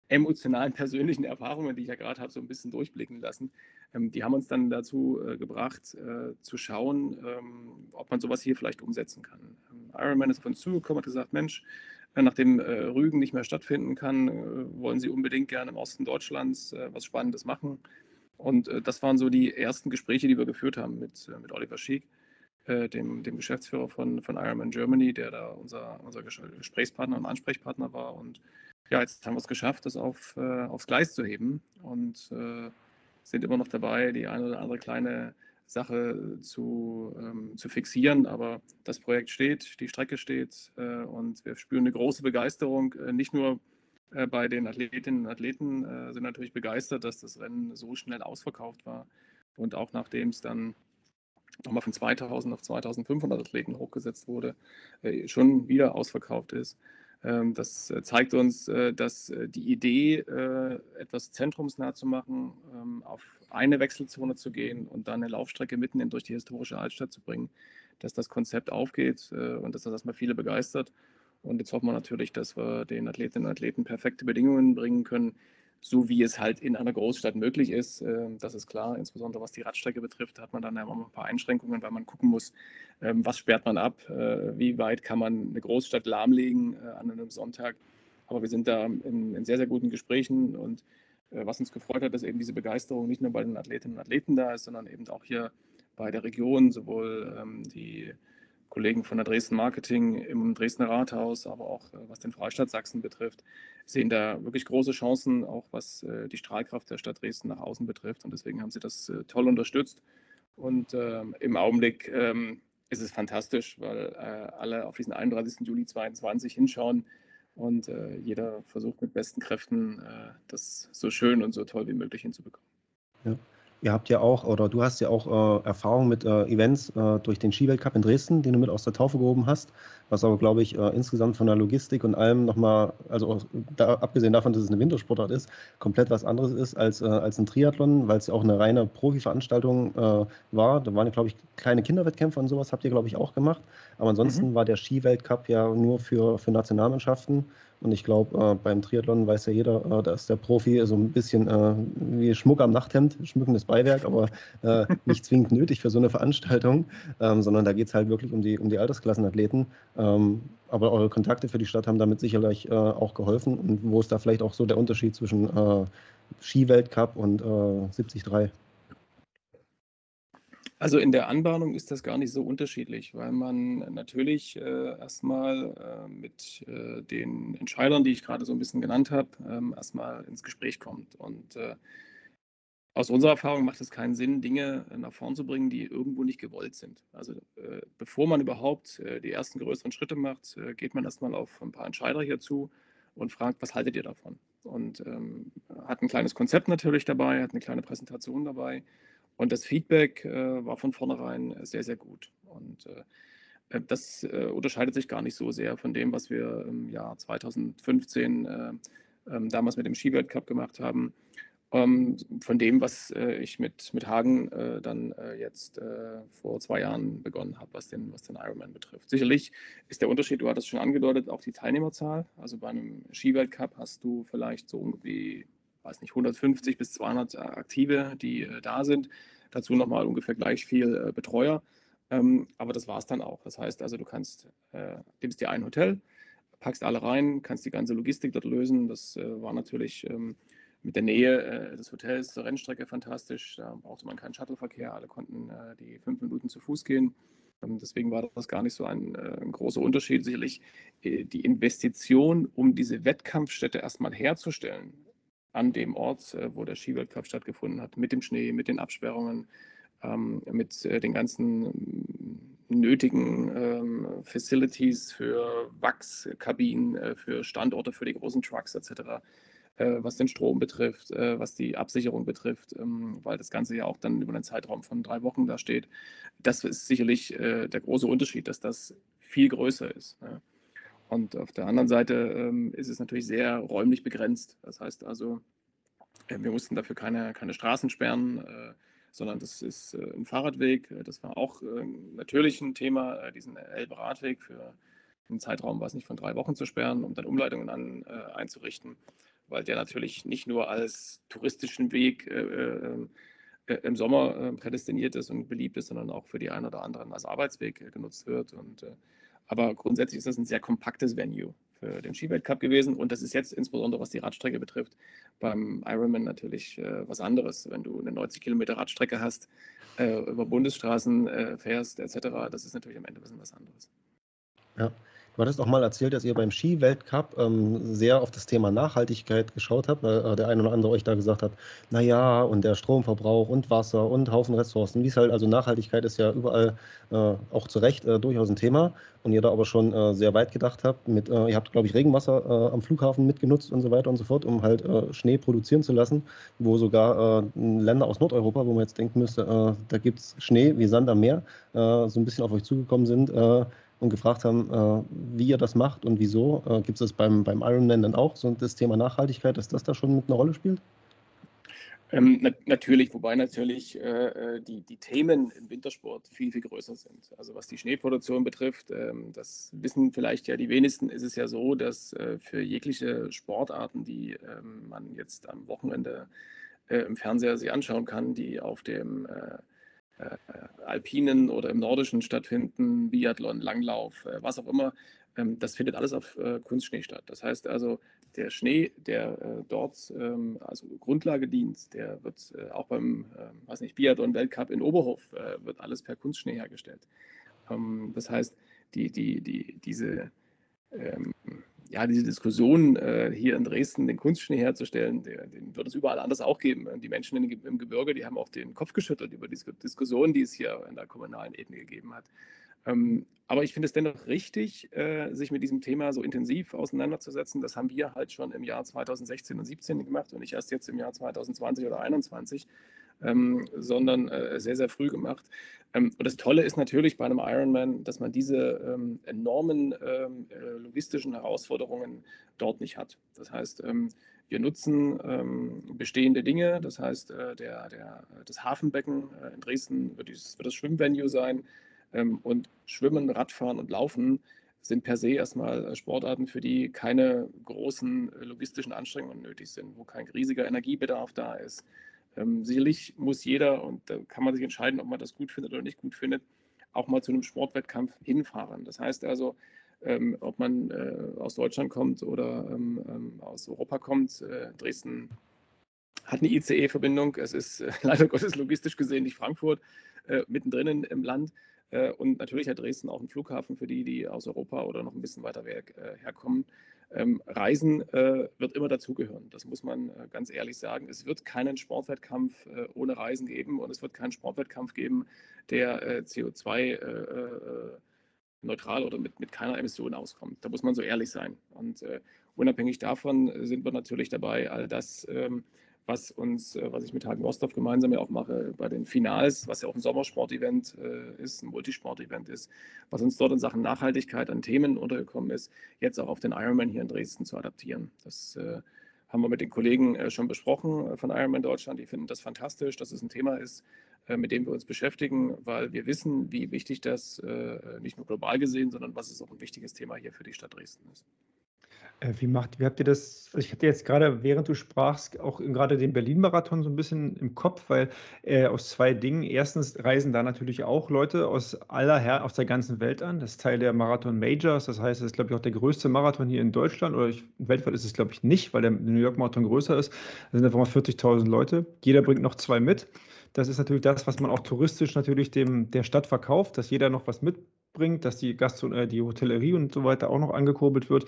emotionalen, persönlichen Erfahrungen, die ich ja gerade habe, so ein bisschen durchblicken lassen, ähm, die haben uns dann dazu gebracht, zu schauen, ähm, ob man sowas hier vielleicht umsetzen kann. Ironman ist auf uns zugekommen und gesagt, Mensch, nachdem Rügen nicht mehr stattfinden kann, wollen sie unbedingt gerne im Osten Deutschlands was Spannendes machen. Und äh, das waren so die ersten Gespräche, die wir geführt haben mit, äh, mit Oliver Schick, äh, dem, dem Geschäftsführer von, von Ironman Germany, der da unser, unser Gesprächspartner und Ansprechpartner war. Und ja, jetzt haben wir es geschafft, das auf, äh, aufs Gleis zu heben und äh, sind immer noch dabei, die eine oder andere kleine Sache zu, ähm, zu fixieren. Aber das Projekt steht, die Strecke steht äh, und wir spüren eine große Begeisterung, nicht nur äh, bei den Athletinnen und Athleten äh, sind natürlich begeistert, dass das Rennen so schnell ausverkauft war und auch nachdem es dann nochmal von 2000 auf 2500 Athleten hochgesetzt wurde, äh, schon wieder ausverkauft ist. Ähm, das zeigt uns, dass die Idee, etwas zentrumsnah zu machen, ähm, auf eine Wechselzone zu gehen und dann eine Laufstrecke mitten durch die historische Altstadt zu bringen, dass das Konzept aufgeht und dass das erstmal viele begeistert. Und jetzt hoffen wir natürlich, dass wir den Athletinnen und Athleten perfekte Bedingungen bringen können, so wie es halt in einer Großstadt möglich ist. Ähm, das ist klar, insbesondere was die Radstrecke betrifft, hat man dann immer ein paar Einschränkungen, weil man gucken muss, ähm, was sperrt man ab, äh, wie weit kann man eine Großstadt lahmlegen äh, an einem Sonntag. Aber wir sind da in, in sehr, sehr guten Gesprächen und äh, was uns gefreut hat, dass eben diese Begeisterung nicht nur bei den Athletinnen und Athleten da ist, sondern eben auch hier bei der Region, sowohl ähm, die Kollegen von der Dresden Marketing im Dresdner Rathaus, aber auch äh, was den Freistaat Sachsen betrifft, sehen da wirklich große Chancen, auch was äh, die Strahlkraft der Stadt Dresden nach außen betrifft. Und deswegen haben sie das äh, toll unterstützt. Und ähm, im Augenblick ähm, ist es fantastisch, weil äh, alle auf diesen 31. Juli 2022 hinschauen und äh, jeder versucht mit besten Kräften, äh, das so schön und so toll wie möglich hinzubekommen. Ja. Ihr habt ja auch, oder du hast ja auch äh, Erfahrung mit äh, Events äh, durch den Skiweltcup in Dresden, den du mit aus der Taufe gehoben hast, was aber, glaube ich, äh, insgesamt von der Logistik und allem nochmal, also da, abgesehen davon, dass es eine Wintersportart ist, komplett was anderes ist als, äh, als ein Triathlon, weil es ja auch eine reine Profi-Veranstaltung äh, war. Da waren ja, glaube ich, kleine Kinderwettkämpfe und sowas habt ihr, glaube ich, auch gemacht. Aber ansonsten mhm. war der Skiweltcup ja nur für, für Nationalmannschaften Und ich glaube, äh, beim Triathlon weiß ja jeder, äh, da ist der Profi so ein bisschen äh, wie Schmuck am Nachthemd, schmückendes Beiwerk, aber äh, <laughs> nicht zwingend nötig für so eine Veranstaltung, ähm, sondern da geht es halt wirklich um die, um die Altersklassenathleten. Ähm, aber eure Kontakte für die Stadt haben damit sicherlich äh, auch geholfen. Und wo ist da vielleicht auch so der Unterschied zwischen äh, Skiweltcup und äh, 73? Also in der Anbahnung ist das gar nicht so unterschiedlich, weil man natürlich äh, erstmal äh, mit äh, den Entscheidern, die ich gerade so ein bisschen genannt habe, ähm, erstmal ins Gespräch kommt. Und äh, aus unserer Erfahrung macht es keinen Sinn, Dinge nach vorn zu bringen, die irgendwo nicht gewollt sind. Also äh, bevor man überhaupt äh, die ersten größeren Schritte macht, geht man erstmal auf ein paar Entscheider hierzu und fragt, was haltet ihr davon? Und ähm, hat ein kleines Konzept natürlich dabei, hat eine kleine Präsentation dabei und das Feedback äh, war von vornherein sehr, sehr gut. Und äh, äh das äh, unterscheidet sich gar nicht so sehr von dem, was wir im Jahr 2015 äh, ähm, damals mit dem Skiweltcup gemacht haben. Ähm, von dem, was äh, ich mit, mit Hagen dann jetzt vor zwei Jahren begonnen habe, was den, was den Ironman betrifft. Sicherlich ist der Unterschied, du hattest schon angedeutet, auch die Teilnehmerzahl. Also bei einem Skiweltcup hast du vielleicht so irgendwie weiß nicht, 150 bis 200 äh, Aktive, die äh, da sind. Dazu nochmal ungefähr gleich viel äh, Betreuer. Ähm, aber das war es dann auch. Das heißt also, du kannst, äh, nimmst dir ein Hotel, packst alle rein, kannst die ganze Logistik dort lösen. Das äh, war natürlich ähm, mit der Nähe äh, des Hotels zur Rennstrecke fantastisch. Da brauchte man keinen Shuttleverkehr. Alle konnten die fünf Minuten zu Fuß gehen. Ähm, deswegen war das gar nicht so ein, ein großer Unterschied. Sicherlich die Investition, um diese Wettkampfstätte erstmal herzustellen, an dem Ort, äh, wo der Skiweltcup stattgefunden hat, mit dem Schnee, mit den Absperrungen, ähm, mit äh, den ganzen mm, nötigen ähm, Facilities für Wachskabinen, äh, für Standorte für die großen Trucks etc., was den Strom betrifft, was die Absicherung betrifft, ähm, weil das Ganze ja auch dann über einen Zeitraum von drei Wochen da steht. Das ist sicherlich der große Unterschied, dass das viel größer ist. Und auf der anderen Seite ähm, ist es natürlich sehr räumlich begrenzt. Das heißt also, äh, wir mussten dafür keine, keine Straßen sperren, äh, sondern das ist äh, ein Fahrradweg. Das war auch äh, natürlich ein Thema, äh, diesen Elbe-Radweg für einen Zeitraum, was nicht von drei Wochen zu sperren, um dann Umleitungen an, äh, einzurichten, weil der natürlich nicht nur als touristischen Weg im Sommer prädestiniert ist und beliebt ist, sondern auch für die einen oder anderen als Arbeitsweg genutzt wird. Und aber grundsätzlich ist das ein sehr kompaktes Venue für den Skiweltcup gewesen. Und das ist jetzt insbesondere, was die Radstrecke betrifft, beim Ironman natürlich äh, was anderes. Wenn du eine 90 Kilometer Radstrecke hast, äh, über Bundesstraßen äh, fährst, etc., das ist natürlich am Ende ein bisschen was anderes. Ja, Du hattest auch mal erzählt, dass ihr beim Ski-Weltcup ähm, sehr auf das Thema Nachhaltigkeit geschaut habt, weil äh, der eine oder andere euch da gesagt hat, naja, und der Stromverbrauch und Wasser und Haufen Ressourcen, wie es halt, also Nachhaltigkeit ist ja überall äh, auch zu Recht äh, durchaus ein Thema und ihr da aber schon äh, sehr weit gedacht habt. Mit, äh, ihr habt, glaube ich, Regenwasser äh, am Flughafen mitgenutzt und so weiter und so fort, um halt Schnee produzieren zu lassen, wo sogar Länder aus Nordeuropa, wo man jetzt denken müsste, da gibt es Schnee wie Sand am Meer, so ein bisschen auf euch zugekommen sind und gefragt haben, äh, wie ihr das macht und wieso. Äh, Gibt es das beim, beim Ironman dann auch, so das Thema Nachhaltigkeit, dass das da schon mit einer Rolle spielt? Ähm, na natürlich, wobei natürlich äh, äh, die, die Themen im Wintersport viel, viel größer sind. Also was die Schneeproduktion betrifft, ähm, das wissen vielleicht ja die wenigsten, ist es ja so, dass äh, für jegliche Sportarten, die ähm, man jetzt am Wochenende äh, im Fernseher sich anschauen kann, die auf dem äh, äh, alpinen oder im Nordischen stattfinden, Biathlon, Langlauf, äh, was auch immer. Ähm, das findet alles auf äh, Kunstschnee statt. Das heißt also, der Schnee, der dort ähm, also Grundlage dient, der wird auch beim, weiß nicht, Biathlon-Weltcup in Oberhof, wird alles per Kunstschnee hergestellt. Ähm, das heißt, die, die, die, diese ja, diese Diskussion äh, hier in Dresden, den Kunstschnee herzustellen, der, den wird es überall anders auch geben. Die Menschen in, im Gebirge, die haben auch den Kopf geschüttelt über diese Diskussion, die es hier in der kommunalen Ebene gegeben hat. Ähm, aber ich finde es dennoch richtig, äh, sich mit diesem Thema so intensiv auseinanderzusetzen. Das haben wir halt schon im Jahr 2016 und 2017 gemacht und nicht erst jetzt im Jahr 2020 oder 2021 ähm, sondern äh, sehr, sehr früh gemacht. Ähm, und das Tolle ist natürlich bei einem Ironman, dass man diese ähm, enormen ähm, äh, logistischen Herausforderungen dort nicht hat. Das heißt, ähm, wir nutzen ähm, bestehende Dinge, das heißt, äh, der, der, das Hafenbecken äh, in Dresden wird, dieses, wird das Schwimmvenue sein und Schwimmen, Radfahren und Laufen sind per se erstmal Sportarten, für die keine großen logistischen Anstrengungen nötig sind, wo kein riesiger Energiebedarf da ist. Ähm, sicherlich muss jeder, und da kann man sich entscheiden, ob man das gut findet oder nicht gut findet, auch mal zu einem Sportwettkampf hinfahren. Das heißt also, ähm, ob man äh, aus Deutschland kommt oder ähm, ähm aus Europa kommt, äh, Dresden hat eine ICE-Verbindung. Es ist äh, <laughs> leider Gottes logistisch gesehen nicht Frankfurt, äh, mittendrin im Land. Äh, und natürlich hat Dresden auch einen Flughafen für die, die aus Europa oder noch ein bisschen weiter weg äh, herkommen. Ähm, Reisen äh, wird immer dazugehören. Das muss man äh, ganz ehrlich sagen. Es wird keinen Sportwettkampf äh, ohne Reisen geben und es wird keinen Sportwettkampf geben, der äh, CO2 neutral oder mit, mit keiner Emission auskommt. Da muss man so ehrlich sein. Und unabhängig davon sind wir natürlich dabei, all das ähm, was uns, äh, was ich mit Hagen Rostov gemeinsam ja auch mache bei den Finals, was ja auch ein Sommersport-Event äh, ist, ein Multisport-Event ist, was uns dort in Sachen Nachhaltigkeit an Themen untergekommen ist, jetzt auch auf den Ironman hier in Dresden zu adaptieren. Das äh, haben wir mit den Kollegen äh, schon besprochen äh, von Ironman Deutschland. Die finden das fantastisch, dass es ein Thema ist, äh, mit dem wir uns beschäftigen, weil wir wissen, wie wichtig das nicht nur global gesehen, sondern was es auch ein wichtiges Thema hier für die Stadt Dresden ist. Äh, wie macht wie habt ihr das also, ich hatte jetzt gerade, während du sprachst, auch gerade den Berlin-Marathon so ein bisschen im Kopf, weil, äh, aus zwei Dingen. Erstens reisen da natürlich auch Leute aus aller Her aus der ganzen Welt an. Das ist Teil der Marathon Majors. Das heißt, es ist, glaube ich, auch der größte Marathon hier in Deutschland oder ich weltweit ist es, glaube ich, nicht, weil der New York Marathon größer ist. Da sind einfach mal 40.000 Leute. Jeder bringt noch zwei mit. Das ist natürlich das, was man auch touristisch natürlich dem der Stadt verkauft, dass jeder noch was mit bringt, dass die, Gastro äh, die Hotellerie und so weiter auch noch angekurbelt wird.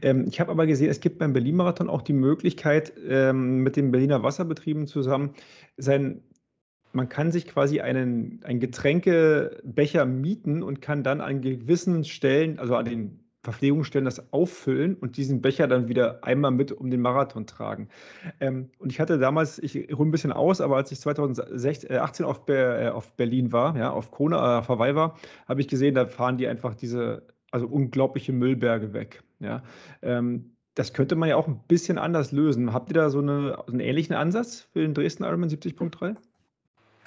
Ähm, ich habe aber gesehen, es gibt beim Berlin-Marathon auch die Möglichkeit, ähm, mit den Berliner Wasserbetrieben zusammen sein man kann sich quasi einen, einen Getränkebecher mieten und kann dann an gewissen Stellen, also an den Verpflegungsstellen das auffüllen und diesen Becher dann wieder einmal mit um den Marathon tragen. Ähm, und ich hatte damals, ich ruhe ein bisschen aus, aber als ich 2018 auf, Ber, äh, auf Berlin war, ja, auf Kona, äh, Hawaii war, habe ich gesehen, da fahren die einfach diese, also unglaubliche Müllberge weg. Ja. Ähm, das könnte man ja auch ein bisschen anders lösen. Habt ihr da so, eine, so einen ähnlichen Ansatz für den Dresden Ironman 70.3?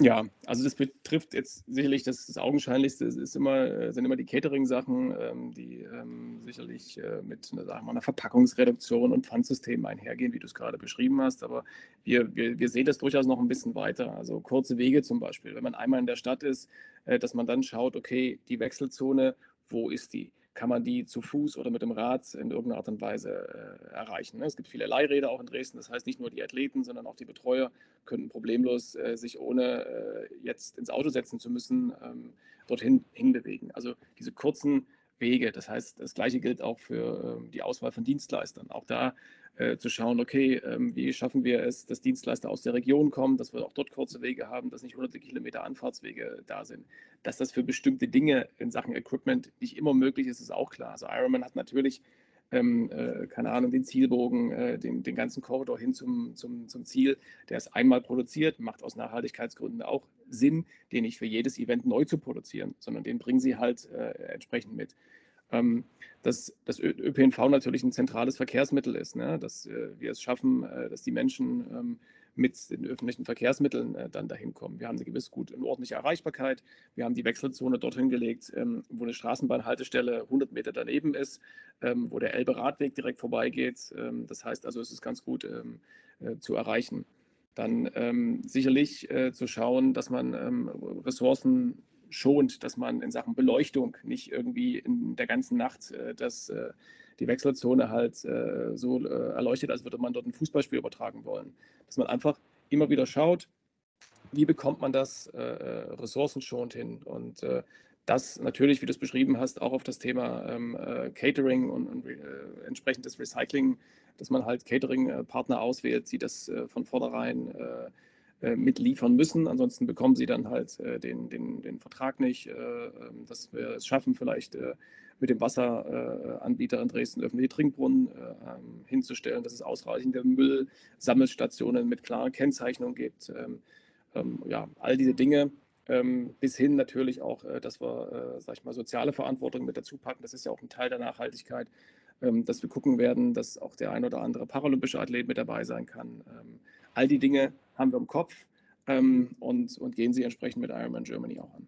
Ja, also das betrifft jetzt sicherlich das, das Augenscheinlichste ist immer, äh, sind immer die Catering-Sachen, ähm, die ähm, sicherlich äh, mit eine, sagen wir, einer Verpackungsreduktion und Pfandsystemen einhergehen, wie du es gerade beschrieben hast. Aber wir, wir, wir sehen das durchaus noch ein bisschen weiter. Also kurze Wege zum Beispiel, wenn man einmal in der Stadt ist, äh, dass man dann schaut, okay, die Wechselzone, wo ist die? Kann man die zu Fuß oder mit dem Rad in irgendeiner Art und Weise äh, erreichen. Ne? Es gibt viele Leihräder auch in Dresden, das heißt nicht nur die Athleten, sondern auch die Betreuer könnten problemlos äh, sich ohne äh, jetzt ins Auto setzen zu müssen, ähm, dorthin hinbewegen. Also diese kurzen Wege, das heißt, das gleiche gilt auch für ähm, die Auswahl von Dienstleistern. Auch da äh, zu schauen, okay, ähm, wie schaffen wir es, dass Dienstleister aus der Region kommen, dass wir auch dort kurze Wege haben, dass nicht hunderte Kilometer Anfahrtswege da sind. Dass das für bestimmte Dinge in Sachen Equipment nicht immer möglich ist, ist auch klar. Also Ironman hat natürlich, ähm, äh, keine Ahnung, den Zielbogen, äh, den, den ganzen Korridor hin zum, zum, zum Ziel, der ist einmal produziert, macht aus Nachhaltigkeitsgründen auch Sinn, den nicht für jedes Event neu zu produzieren, sondern den bringen sie halt äh, entsprechend mit ähm, dass das ÖPNV natürlich ein zentrales Verkehrsmittel ist, ne? dass äh, wir es schaffen, äh, dass die Menschen ähm, mit den öffentlichen Verkehrsmitteln äh, dann dahin kommen. Wir haben eine gewiss gut eine ordentliche Erreichbarkeit. Wir haben die Wechselzone dorthin gelegt, ähm, wo eine Straßenbahnhaltestelle 100 Meter daneben ist, ähm, wo der Elbe-Radweg direkt vorbeigeht. Ähm, das heißt also, es ist ganz gut ähm, äh, zu erreichen. Dann ähm, sicherlich äh, zu schauen, dass man Ressourcen schont, dass man in Sachen Beleuchtung nicht irgendwie in der ganzen Nacht äh, das, äh, die Wechselzone halt äh, so äh, erleuchtet, als würde man dort ein Fußballspiel übertragen wollen. Dass man einfach immer wieder schaut, wie bekommt man das äh, äh, ressourcenschonend hin und das natürlich, wie du es beschrieben hast, auch auf das Thema ähm, Catering und, und entsprechendes Recycling, dass man halt Catering-Partner auswählt, die das von vornherein äh, mitliefern müssen. Ansonsten bekommen sie dann halt äh, den, den, den Vertrag nicht, äh, ähm, dass wir es schaffen, vielleicht mit dem Wasseranbieter in Dresden öffentliche Trinkbrunnen ähm, hinzustellen, dass es ausreichende Müllsammelstationen mit klarer Kennzeichnung gibt. Ähm, ja, all diese Dinge bis hin natürlich auch, dass wir, sag ich mal, soziale Verantwortung mit dazu packen. Das ist ja auch ein Teil der Nachhaltigkeit, dass wir gucken werden, dass auch der ein oder andere paralympische Athlet mit dabei sein kann. All die Dinge haben wir im Kopf ähm, und, und gehen sie entsprechend mit Ironman Germany auch an.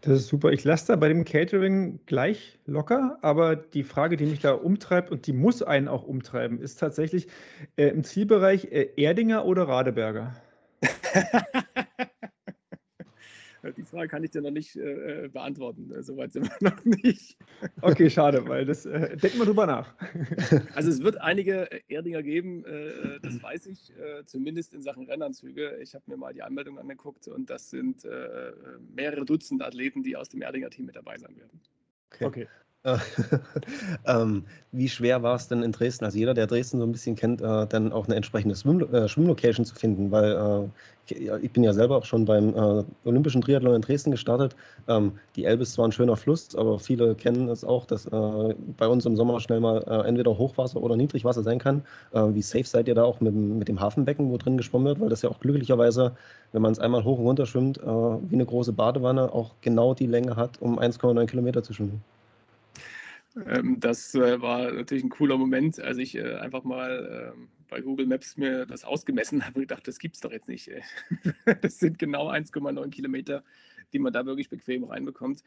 Das ist super. Ich lasse da bei dem Catering gleich locker, aber die Frage, die mich da umtreibt und die muss einen auch umtreiben, ist tatsächlich äh, im Zielbereich äh, Erdinger oder Radeberger? <laughs> Die Frage kann ich dir noch nicht äh, äh beantworten. Äh, soweit sind wir <laughs> noch nicht. Okay, schade, weil das äh, denken wir drüber nach. <laughs> Also es wird einige äh, Erdinger geben, äh, das weiß ich, zumindest in Sachen Rennanzüge. Ich habe mir mal die Anmeldung angeguckt und das sind mehrere Dutzend Athleten, die aus dem Erdinger Team mit dabei sein werden. Okay. okay. <laughs> ähm, wie schwer war es denn in Dresden, also jeder, der Dresden so ein bisschen kennt, äh, dann auch eine entsprechende Swim äh, Schwimmlocation zu finden? Weil äh, ich bin ja selber auch schon beim äh, Olympischen Triathlon in Dresden gestartet. Ähm, die Elbe ist zwar ein schöner Fluss, aber viele kennen es auch, dass äh, bei uns im Sommer schnell mal äh, entweder Hochwasser oder Niedrigwasser sein kann. wie safe seid ihr da auch mit, mit dem Hafenbecken, wo drin geschwommen wird? Weil das ja auch glücklicherweise, wenn man es einmal hoch und runter schwimmt, wie eine große Badewanne auch genau die Länge hat, um 1,9 Kilometer zu schwimmen. Ähm, das äh, war natürlich ein cooler Moment, als ich äh, einfach mal ähm, bei Google Maps mir das ausgemessen <laughs> habe und gedacht, das gibt es doch jetzt nicht. <laughs> das sind genau 1,9 Kilometer, die man da wirklich bequem reinbekommt.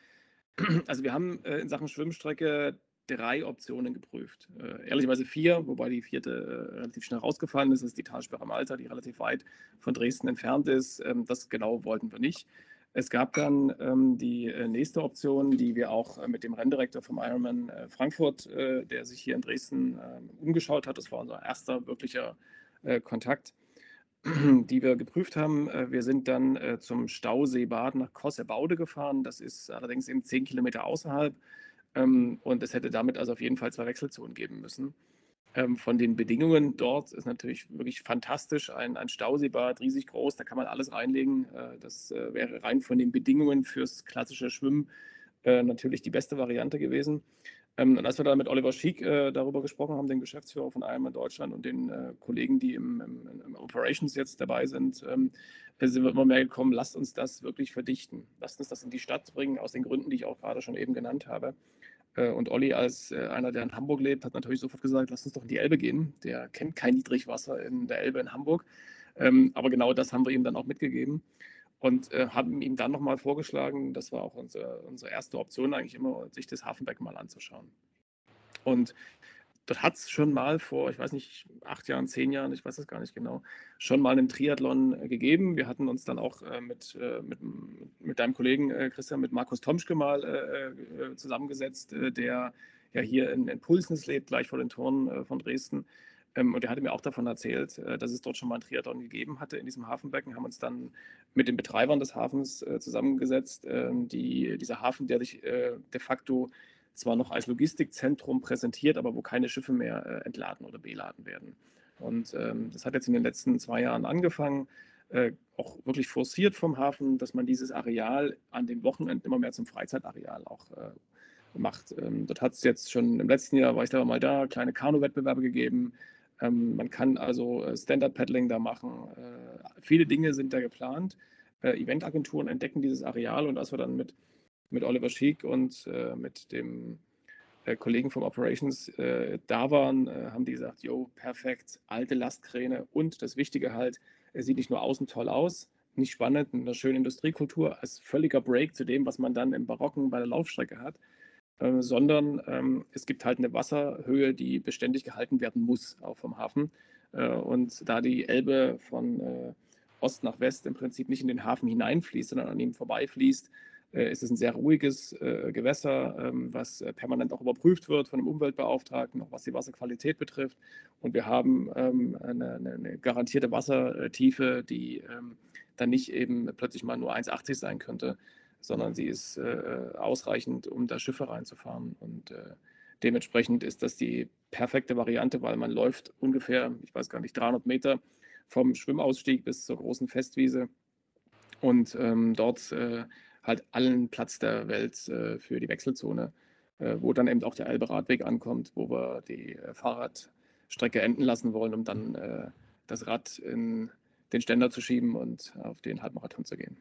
<clears throat> Also wir haben äh, in Sachen Schwimmstrecke drei Optionen geprüft. ehrlicherweise vier, wobei die vierte relativ schnell rausgefallen ist. Das ist die Talsperre Malta, die relativ weit von Dresden entfernt ist. Ähm, das genau wollten wir nicht. Es gab dann ähm, die äh, nächste Option, die wir auch äh, mit dem Renndirektor vom Ironman äh, Frankfurt, äh, der sich hier in Dresden ähm, umgeschaut hat, das war unser erster wirklicher äh, Kontakt, <clears throat> die wir geprüft haben. Äh, wir sind dann zum Stauseebad nach Kossebaude gefahren. Das ist allerdings eben zehn Kilometer außerhalb. Ähm, und es hätte damit also auf jeden Fall zwei Wechselzonen geben müssen ähm, von den Bedingungen dort ist natürlich wirklich fantastisch. Ein, ein Stauseebad, riesig groß, da kann man alles reinlegen. Äh, das äh, wäre rein von den Bedingungen fürs klassische Schwimmen äh, natürlich die beste Variante gewesen. Ähm, und als wir dann mit Oliver Schiek äh, darüber gesprochen haben, den Geschäftsführer von Ironman Deutschland und den äh, Kollegen, die im, im, im, Operations jetzt dabei sind, ähm, sind wir immer mehr gekommen, lasst uns das wirklich verdichten. Lasst uns das in die Stadt bringen, aus den Gründen, die ich auch gerade schon eben genannt habe. Äh, und Olli als äh, einer, der in Hamburg lebt, hat natürlich sofort gesagt, lass uns doch in die Elbe gehen. Der kennt kein Niedrigwasser in der Elbe in Hamburg. Ähm, aber genau das haben wir ihm dann auch mitgegeben und äh, haben ihm dann nochmal vorgeschlagen, das war auch unsere, erste Option eigentlich immer, sich das Hafenbecken mal anzuschauen. Und dort hat es schon mal vor, ich weiß nicht, acht Jahren, zehn Jahren, ich weiß es gar nicht genau, schon mal einen Triathlon äh, gegeben. Wir hatten uns dann auch äh, mit, äh, mit, mit deinem Kollegen Christian, mit Markus Tomschke mal zusammengesetzt, der ja hier in, in Pulsnitz lebt, gleich vor den Toren von Dresden. Ähm, und er hatte mir auch davon erzählt, dass es dort schon mal einen Triathlon gegeben hatte in diesem Hafenbecken. Haben uns dann mit den Betreibern des Hafens zusammengesetzt. Ähm, die, dieser Hafen, der sich de facto zwar noch als Logistikzentrum präsentiert, aber wo keine Schiffe mehr äh, entladen oder beladen werden. Und ähm, das hat jetzt in den letzten zwei Jahren angefangen, äh, auch wirklich forciert vom Hafen, dass man dieses Areal an den Wochenenden immer mehr zum Freizeitareal auch äh, macht. Ähm, dort hat es jetzt schon im letzten Jahr, war ich da mal da, kleine Kanu-Wettbewerbe gegeben. Ähm, man kann also äh, Stand-Up-Paddling da machen. Äh, viele Dinge sind da geplant. Äh, Eventagenturen entdecken dieses Areal und als wir dann mit mit Oliver Schick und äh, mit dem äh, Kollegen vom Operations äh, da waren, äh, haben die gesagt, jo, perfekt, alte Lastkräne und das Wichtige halt, er sieht nicht nur außen toll aus, nicht spannend, eine schöne Industriekultur, als völliger Break zu dem, was man dann im Barocken bei der Laufstrecke hat, äh, sondern ähm, es gibt halt eine Wasserhöhe, die beständig gehalten werden muss, auch vom Hafen. Äh, und da die Elbe von Ost nach West im Prinzip nicht in den Hafen hineinfließt, sondern an ihm vorbeifließt, äh, ist es ein sehr ruhiges äh, Gewässer, ähm, was äh, permanent auch überprüft wird von dem Umweltbeauftragten, auch was die Wasserqualität betrifft. Und wir haben ähm, eine, eine, garantierte Wassertiefe, die ähm, dann nicht eben plötzlich mal nur 1,80 sein könnte, sondern sie ist ausreichend, um da Schiffe reinzufahren. Und dementsprechend ist das die perfekte Variante, weil man läuft ungefähr, ich weiß gar nicht, 300 Meter vom Schwimmausstieg bis zur großen Festwiese. Und ähm, dort äh, halt allen Platz der Welt äh, für die Wechselzone, äh, wo dann eben auch der Elbe-Radweg ankommt, wo wir die äh, Fahrradstrecke enden lassen wollen, um dann äh, das Rad in den Ständer zu schieben und auf den Halbmarathon zu gehen.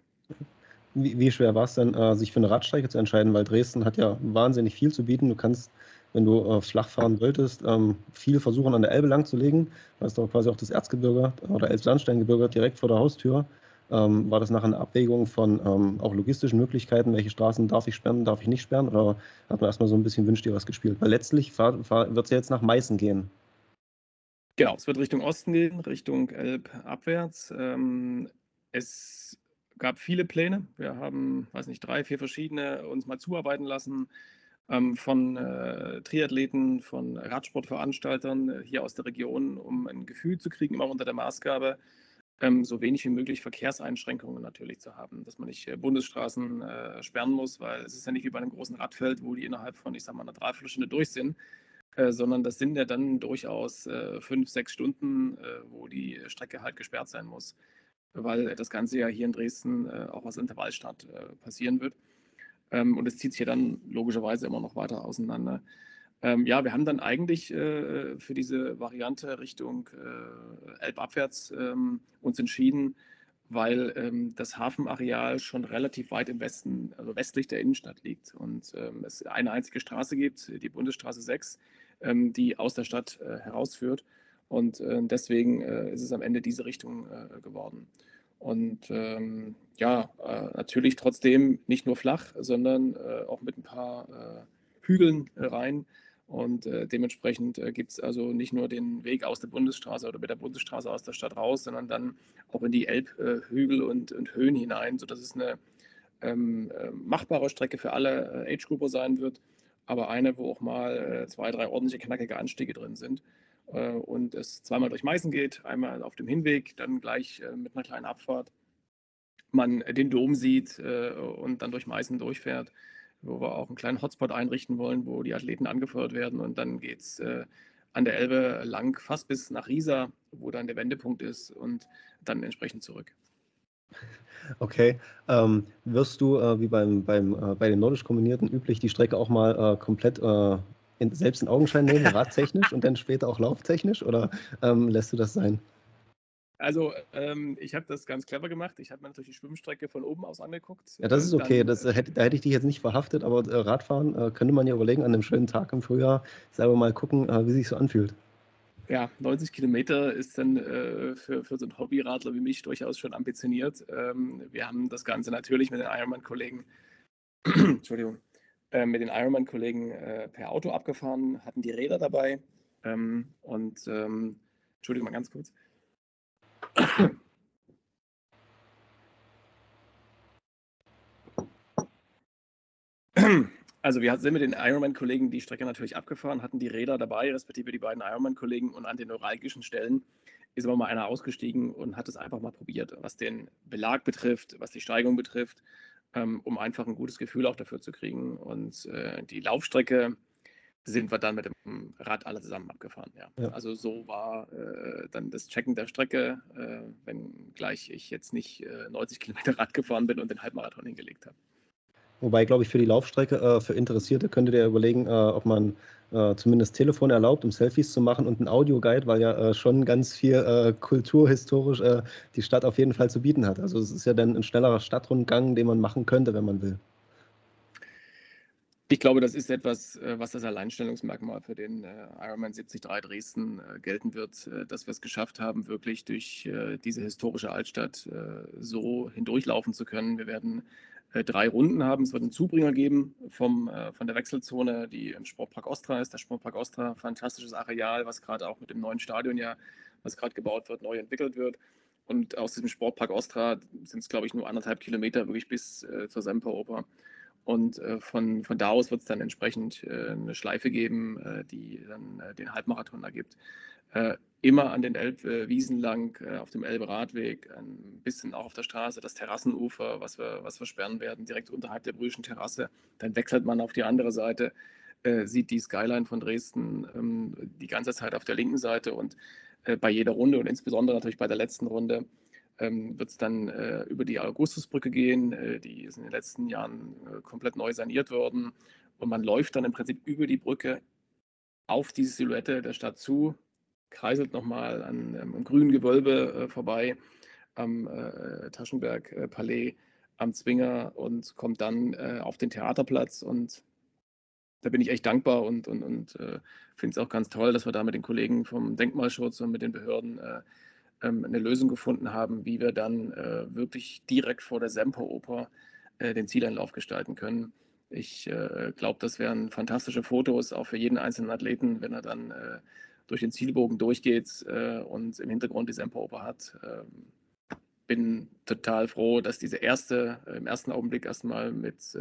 Wie, wie schwer war es denn, äh, sich für eine Radstrecke zu entscheiden? Weil Dresden hat ja wahnsinnig viel zu bieten. Du kannst, wenn du äh, flach fahren wolltest, ähm, viel versuchen, an der Elbe lang zu legen. Da ist doch quasi auch das Erzgebirge oder Elbsandsteingebirge direkt vor der Haustür. Ähm, war das nachher eine Abwägung von ähm, auch logistischen Möglichkeiten, welche Straßen darf ich sperren, darf ich nicht sperren? Oder hat man erstmal so ein bisschen Wünsch dir was gespielt? Weil letztlich wird es ja jetzt nach Meißen gehen. Genau, es wird Richtung Osten gehen, Richtung Elb abwärts. Ähm, es gab viele Pläne. Wir haben, weiß nicht, drei, vier verschiedene uns mal zuarbeiten lassen ähm, von äh, Triathleten, von Radsportveranstaltern äh, hier aus der Region, um ein Gefühl zu kriegen, immer unter der Maßgabe, ähm, so wenig wie möglich Verkehrseinschränkungen natürlich zu haben, dass man nicht äh, Bundesstraßen äh, sperren muss, weil es ist ja nicht wie bei einem großen Radfeld, wo die innerhalb von, ich sag mal, einer Dreiviertelstunde durch sind, äh, sondern das sind ja dann durchaus äh, fünf, sechs Stunden, wo die Strecke halt gesperrt sein muss, weil das Ganze ja hier in Dresden auch aus Intervallstadt passieren wird. Ähm, und es zieht sich ja dann logischerweise immer noch weiter auseinander. Ähm, ja, wir haben dann eigentlich äh, für diese Variante Richtung äh, Elbabwärts ähm, uns entschieden, weil ähm, das Hafenareal schon relativ weit im Westen, also westlich der Innenstadt liegt und ähm, es eine einzige Straße gibt, die Bundesstraße 6, ähm, die aus der Stadt äh, herausführt. Und äh, deswegen äh, ist es am Ende diese Richtung äh, geworden. Und ähm, ja, natürlich trotzdem nicht nur flach, sondern auch mit ein paar Hügeln rein. Und äh, dementsprechend äh, gibt es also nicht nur den Weg aus der Bundesstraße oder mit der Bundesstraße aus der Stadt raus, sondern dann auch in die Elbhügel und, und, Höhen hinein, sodass es eine ähm, machbare Strecke für alle Age-Grupper sein wird, aber eine, wo auch mal zwei, drei ordentliche, knackige Anstiege drin sind. Äh, und es zweimal durch Meißen geht, einmal auf dem Hinweg, dann gleich äh, mit einer kleinen Abfahrt. Man den Dom sieht äh, und dann durch Meißen durchfährt, wo wir auch einen kleinen Hotspot einrichten wollen, wo die Athleten angefeuert werden. Und dann geht es an der Elbe lang, fast bis nach Riesa, wo dann der Wendepunkt ist und dann entsprechend zurück. Okay. Ähm, wirst du, äh, wie beim, beim, äh, bei den nordisch Kombinierten üblich, die Strecke auch mal äh, komplett in, selbst in Augenschein nehmen, <laughs> radtechnisch und dann später auch lauftechnisch oder ähm, lässt du das sein? Also ähm, ich habe das ganz clever gemacht. Ich habe mir natürlich die Schwimmstrecke von oben aus angeguckt. Ja, das ist okay. Dann, das, äh, hätte, da hätte ich dich jetzt nicht verhaftet, aber äh, Radfahren äh, könnte man ja überlegen an einem schönen Tag im Frühjahr selber mal gucken, äh, wie sich so anfühlt. Ja, 90 Kilometer ist dann äh, für, für so einen Hobbyradler wie mich durchaus schon ambitioniert. Ähm, wir haben das Ganze natürlich mit den Ironman-Kollegen <clears throat> Entschuldigung, äh, mit den Ironman-Kollegen äh, per Auto abgefahren, hatten die Räder dabei. Ähm, und ähm, Entschuldigung mal ganz kurz. Also wir sind mit den Ironman-Kollegen die Strecke natürlich abgefahren, hatten die Räder dabei, respektive die beiden Ironman-Kollegen und an den neuralgischen Stellen ist aber mal einer ausgestiegen und hat es einfach mal probiert, was den Belag betrifft, was die Steigung betrifft ähm, um einfach ein gutes Gefühl auch dafür zu kriegen. Und äh, die Laufstrecke sind wir dann mit dem Rad alle zusammen abgefahren. Ja. ja. Also so war äh, dann das Checken der Strecke, äh, wenn gleich ich jetzt nicht 90 äh, Kilometer Rad gefahren bin und den Halbmarathon hingelegt habe. Wobei, glaube ich, für die Laufstrecke, äh, für Interessierte könntet ihr überlegen, äh, ob man äh, zumindest Telefon erlaubt, um Selfies zu machen und ein Audioguide, weil ja äh, schon ganz viel äh, kulturhistorisch äh, die Stadt auf jeden Fall zu bieten hat. Also es ist ja dann ein schnellerer Stadtrundgang, den man machen könnte, wenn man will. Ich glaube, das ist etwas, was das Alleinstellungsmerkmal für den Ironman 73 Dresden gelten wird, dass wir es geschafft haben, wirklich durch diese historische Altstadt so hindurchlaufen zu können. Wir werden äh, drei Runden haben. Es wird einen Zubringer geben vom, äh, von der Wechselzone, die im Sportpark Ostra ist. Der Sportpark Ostra, fantastisches Areal, was gerade auch mit dem neuen Stadion ja, was gerade gebaut wird, neu entwickelt wird. Und aus diesem Sportpark Ostra sind es, glaube ich, nur anderthalb Kilometer wirklich bis äh, zur Semperoper. Und äh, von, von da aus wird es dann entsprechend äh, eine Schleife geben, äh, die dann den Halbmarathon ergibt immer an den Elbwiesen lang, auf dem Elbe-Radweg, ein bisschen auch auf der Straße, das Terrassenufer, was wir, was wir sperren werden, direkt unterhalb der Brüschen Terrasse. Dann wechselt man auf die andere Seite, sieht die Skyline von Dresden ähm, die ganze Zeit auf der linken Seite und bei jeder Runde und insbesondere natürlich bei der letzten Runde ähm, wird es dann äh, über die Augustusbrücke gehen. Äh, die ist in den letzten Jahren äh, komplett neu saniert worden und man läuft dann im Prinzip über die Brücke auf diese Silhouette der Stadt zu, kreiselt nochmal an ähm, am grünen Gewölbe äh, vorbei, am äh, Taschenberg-Palais, äh, am Zwinger und kommt dann äh, auf den Theaterplatz. Und da bin ich echt dankbar und, und, und äh, finde es auch ganz toll, dass wir da mit den Kollegen vom Denkmalschutz und mit den Behörden ähm, eine Lösung gefunden haben, wie wir dann äh, wirklich direkt vor der Semperoper äh, den Zieleinlauf gestalten können. Ich äh, glaube, das wären fantastische Fotos, auch für jeden einzelnen Athleten, wenn er dann äh, durch den Zielbogen durchgeht äh, und im Hintergrund die Semperoper hat. Ähm, bin total froh, dass diese erste, im ersten Augenblick erstmal mit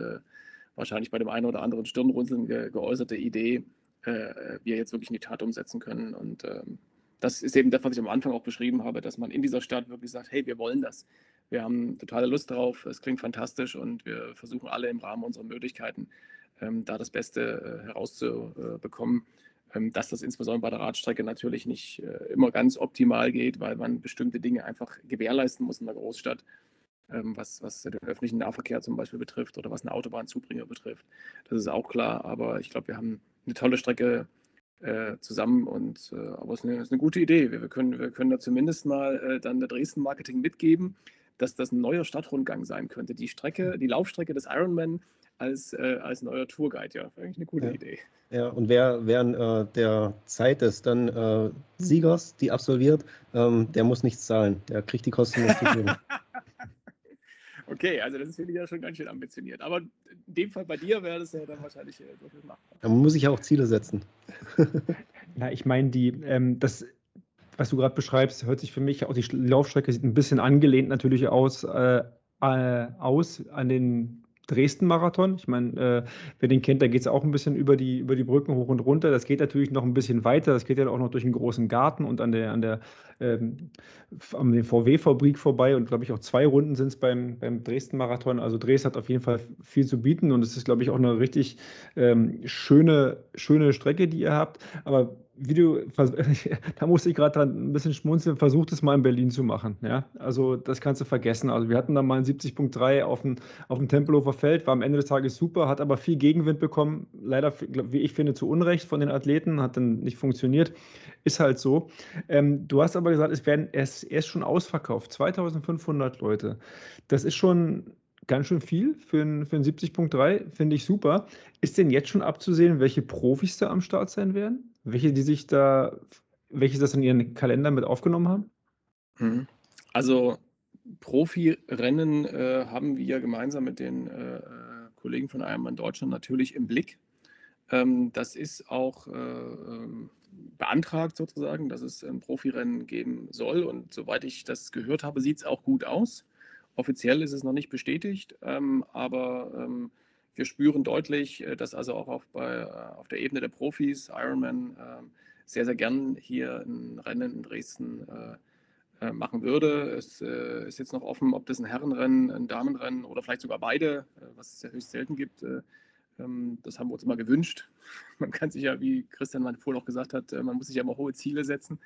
wahrscheinlich bei dem einen oder anderen Stirnrunzeln ge geäußerte Idee wir jetzt wirklich in die Tat umsetzen können. Und ähm, das ist eben das, was ich am Anfang auch beschrieben habe, dass man in dieser Stadt wirklich sagt, hey, wir wollen das. Wir haben totale Lust drauf, es klingt fantastisch und wir versuchen alle im Rahmen unserer Möglichkeiten, ähm, da das Beste äh, herauszubekommen. Ähm, dass das insbesondere bei der Radstrecke natürlich nicht äh, immer ganz optimal geht, weil man bestimmte Dinge einfach gewährleisten muss in der Großstadt, ähm, was, was den öffentlichen Nahverkehr zum Beispiel betrifft oder was eine Autobahnzubringer betrifft. Das ist auch klar, aber ich glaube, wir haben eine tolle Strecke äh, zusammen. Und, äh, aber es ist, eine, ist eine, gute Idee. Wir, wir, können, wir können da zumindest mal äh, dann der Dresden Marketing mitgeben, dass das ein neuer Stadtrundgang sein könnte. Die Strecke, die Laufstrecke des Ironman als, äh, als neuer Tourguide. Ja, eigentlich eine gute ja. Idee. Ja, und wer während äh, der Zeit des dann äh, Siegers, die absolviert, ähm, der muss nichts zahlen. Der kriegt die Kosten nicht <laughs> Okay, also das finde ich ja schon ganz schön ambitioniert. Aber in dem Fall bei dir wäre das ja dann wahrscheinlich äh, so viel machbar. Da muss ich ja auch Ziele setzen. <laughs> Na, ich meine, die, ähm, das, was du gerade beschreibst, hört sich für mich auch die Laufstrecke sieht ein bisschen angelehnt natürlich aus, äh, äh, aus an den Dresden-Marathon. Ich meine, äh, wer den kennt, da geht es auch ein bisschen über die, über die Brücken hoch und runter. Das geht natürlich noch ein bisschen weiter. Das geht ja auch noch durch einen großen Garten und an der, an der ähm, VW-Fabrik vorbei. Und glaube ich, auch zwei Runden sind es beim, beim Dresden-Marathon. Also Dresden hat auf jeden Fall viel zu bieten und es ist, glaube ich, auch eine richtig ähm, schöne, schöne Strecke, die ihr habt. Aber wie du, <laughs> da musste ich gerade ein bisschen schmunzeln, versucht es mal in Berlin zu machen. Ja? Also das kannst du vergessen. Also wir hatten da mal ein 70.3 auf dem, auf dem Tempelhofer Feld, war am Ende des Tages super, hat aber viel Gegenwind bekommen. Leider, wie ich finde, zu Unrecht von den Athleten, hat dann nicht funktioniert. Ist halt so. Ähm, du hast aber gesagt, es werden erst, erst schon ausverkauft. 2500 Leute. Das ist schon ganz schön viel für ein, für ein 70.3, finde ich super. Ist denn jetzt schon abzusehen, welche Profis da am Start sein werden? Welche, die sich da, welche das in ihren Kalender mit aufgenommen haben? Mhm. Also Profirennen äh, haben wir gemeinsam mit den äh, Kollegen von Ironman Deutschland natürlich im Blick. Ähm, das ist auch äh, ähm, beantragt sozusagen, dass es ein Profirennen geben soll. Und soweit ich das gehört habe, sieht es auch gut aus. Offiziell ist es noch nicht bestätigt, ähm, aber ähm, wir spüren deutlich, äh, dass also auch auf, bei, äh, auf der Ebene der Profis Ironman äh, sehr, sehr gern hier ein Rennen in Dresden äh, machen würde. Es ist jetzt noch offen, ob das ein Herrenrennen, ein Damenrennen oder vielleicht sogar beide, was es ja höchst selten gibt. Ähm, das haben wir uns immer gewünscht. <laughs> Man kann sich ja, wie Christian vorhin auch gesagt hat, man muss sich ja immer hohe Ziele setzen.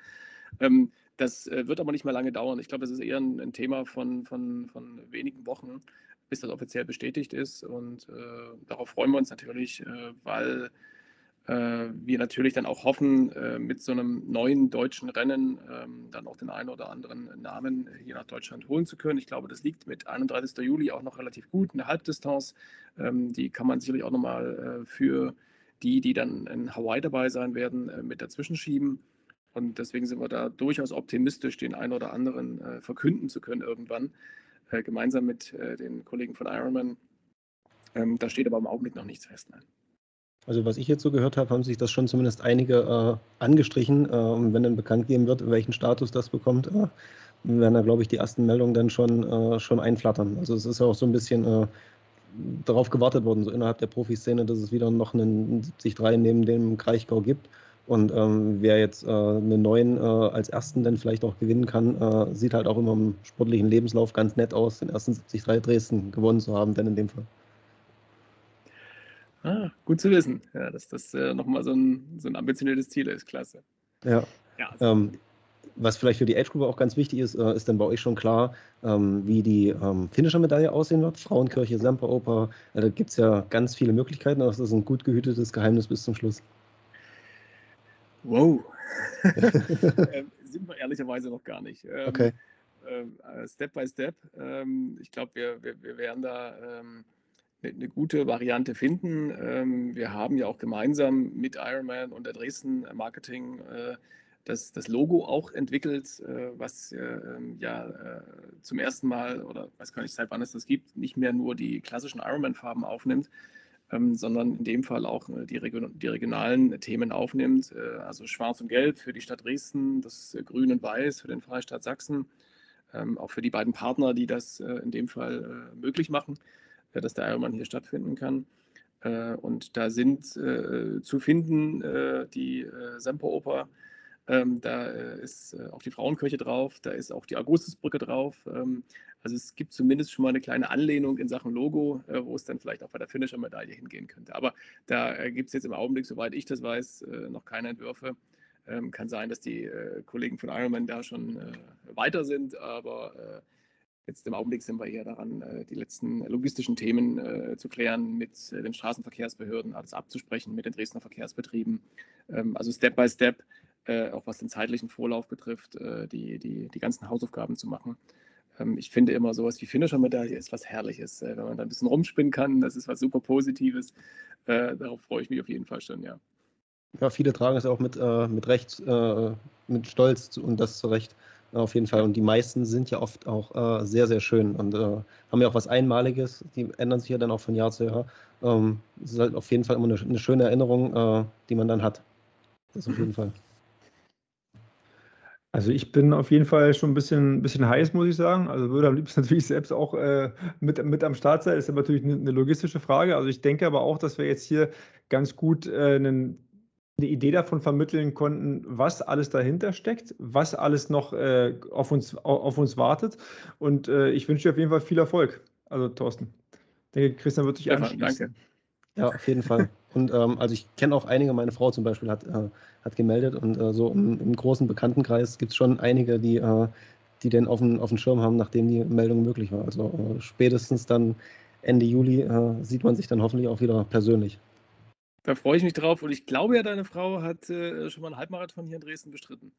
Ähm, das wird aber nicht mehr lange dauern. Ich glaube, das ist eher ein, ein Thema von, von, von wenigen Wochen bis das offiziell bestätigt ist. Und äh, darauf freuen wir uns natürlich, äh, weil äh, wir natürlich dann auch hoffen, äh, mit so einem neuen deutschen Rennen ähm, dann auch den einen oder anderen Namen hier nach Deutschland holen zu können. Ich glaube, das liegt mit 31. Juli auch noch relativ gut. Eine Halbdistanz, ähm, die kann man sicherlich auch nochmal äh, für die, die dann in Hawaii dabei sein werden, mit dazwischen schieben. Und deswegen sind wir da durchaus optimistisch, den einen oder anderen verkünden zu können irgendwann. Äh, gemeinsam mit äh, den Kollegen von Ironman. Ähm, da steht aber im Augenblick noch nichts fest. Nein. Also was ich jetzt so gehört habe, haben sich das schon zumindest einige äh, angestrichen. Äh, wenn dann bekannt geben wird, welchen Status das bekommt, äh, werden da, glaube ich, die ersten Meldungen dann schon, äh, schon einflattern. Also es ist auch so ein bisschen äh, darauf gewartet worden, so innerhalb der Profiszene, dass es wieder noch einen 73 neben dem Kraichgau gibt. Und ähm, wer jetzt äh, einen neuen äh, als ersten dann vielleicht auch gewinnen kann, äh, sieht halt auch immer im sportlichen Lebenslauf ganz nett aus, den ersten 73 Dresden gewonnen zu haben, denn in dem Fall. Ah, gut zu wissen, ja, dass das äh, nochmal so ein, so ein ambitioniertes Ziel ist. Klasse. Ja. ja also ähm, was vielleicht für die Age Group auch ganz wichtig ist, äh, ist dann bei euch schon klar, ähm, wie die ähm, Finisher-Medaille aussehen wird. Frauenkirche, Semperoper, äh, da gibt es ja ganz viele Möglichkeiten, aber das ist ein gut gehütetes Geheimnis bis zum Schluss. Wow. <laughs> ähm, sind wir ehrlicherweise noch gar nicht. Ähm, okay. Ähm, äh, Step by Step. Ähm, ich glaube, wir, wir, wir werden da eine, eine, gute Variante finden. Wir haben ja auch gemeinsam mit Ironman und der Dresden Marketing äh, das, das Logo auch entwickelt, äh, was ja äh, zum ersten Mal, oder weiß gar nicht, seit wann es das gibt, nicht mehr nur die klassischen Ironman-Farben aufnimmt, ähm, sondern in dem Fall auch äh, die, Region, die regionalen Themen aufnimmt. Äh, also Schwarz und Gelb für die Stadt Dresden, das Grün und Weiß für den Freistaat Sachsen, ähm, auch für die beiden Partner, die das äh, in dem Fall möglich machen, dass der Ironman hier stattfinden kann. und da sind zu finden die Semperoper, ähm, da äh, ist äh, auch die Frauenkirche drauf, da ist auch die Augustusbrücke drauf. Ähm, also es gibt zumindest schon mal eine kleine Anlehnung in Sachen Logo, äh, wo es dann vielleicht auch bei der Finisher-Medaille hingehen könnte. Aber da äh, gibt es jetzt im Augenblick, soweit ich das weiß, äh, noch keine Entwürfe. Ähm, kann sein, dass die äh, Kollegen von Ironman da schon weiter sind, aber Jetzt im Augenblick sind wir eher daran, die letzten logistischen Themen zu klären, mit den Straßenverkehrsbehörden alles abzusprechen, mit den Dresdner Verkehrsbetrieben. Also Step by Step äh, auch was den zeitlichen Vorlauf betrifft, äh, die, die, die ganzen Hausaufgaben zu machen. Ähm, ich finde immer sowas wie Finisher-Medaille ist was Herrliches, äh, wenn man da ein bisschen rumspinnen kann, das ist was super Positives. Äh, darauf freue ich mich auf jeden Fall schon, ja. Ja, viele tragen es auch mit, äh, mit Recht, äh, mit Stolz und das zu Recht. Auf jeden Fall. Und die meisten sind ja oft auch äh, sehr, sehr schön und äh, haben ja auch was Einmaliges. Die ändern sich ja dann auch von Jahr zu Jahr. Ähm, es ist halt auf jeden Fall immer eine, eine schöne Erinnerung, äh, die man dann hat. Das auf jeden Fall. Also ich bin auf jeden Fall schon ein bisschen, bisschen heiß, muss ich sagen. Also würde am liebsten <laughs> natürlich selbst auch äh, mit, mit am Start sein. Das ist natürlich eine, eine, logistische Frage. Also ich denke aber auch, dass wir jetzt hier ganz gut äh, einen, eine Idee davon vermitteln konnten, was alles dahinter steckt, was alles noch äh, auf, uns, auf uns wartet. Und äh, ich wünsche dir auf jeden Fall viel Erfolg. Also Thorsten. Ich denke, Christian wird sich ja, anschließen. Danke. Ja, auf jeden Fall. Und ähm, also ich kenne auch einige, meine Frau zum Beispiel hat, äh, hat gemeldet und äh, so im, im, großen Bekanntenkreis gibt es schon einige, die, äh, die den auf dem, auf dem Schirm haben, nachdem die Meldung möglich war. Also äh, spätestens dann Ende Juli äh, sieht man sich dann hoffentlich auch wieder persönlich. Da freue ich mich drauf und ich glaube ja, deine Frau hat äh, schon mal einen Halbmarathon hier in Dresden bestritten.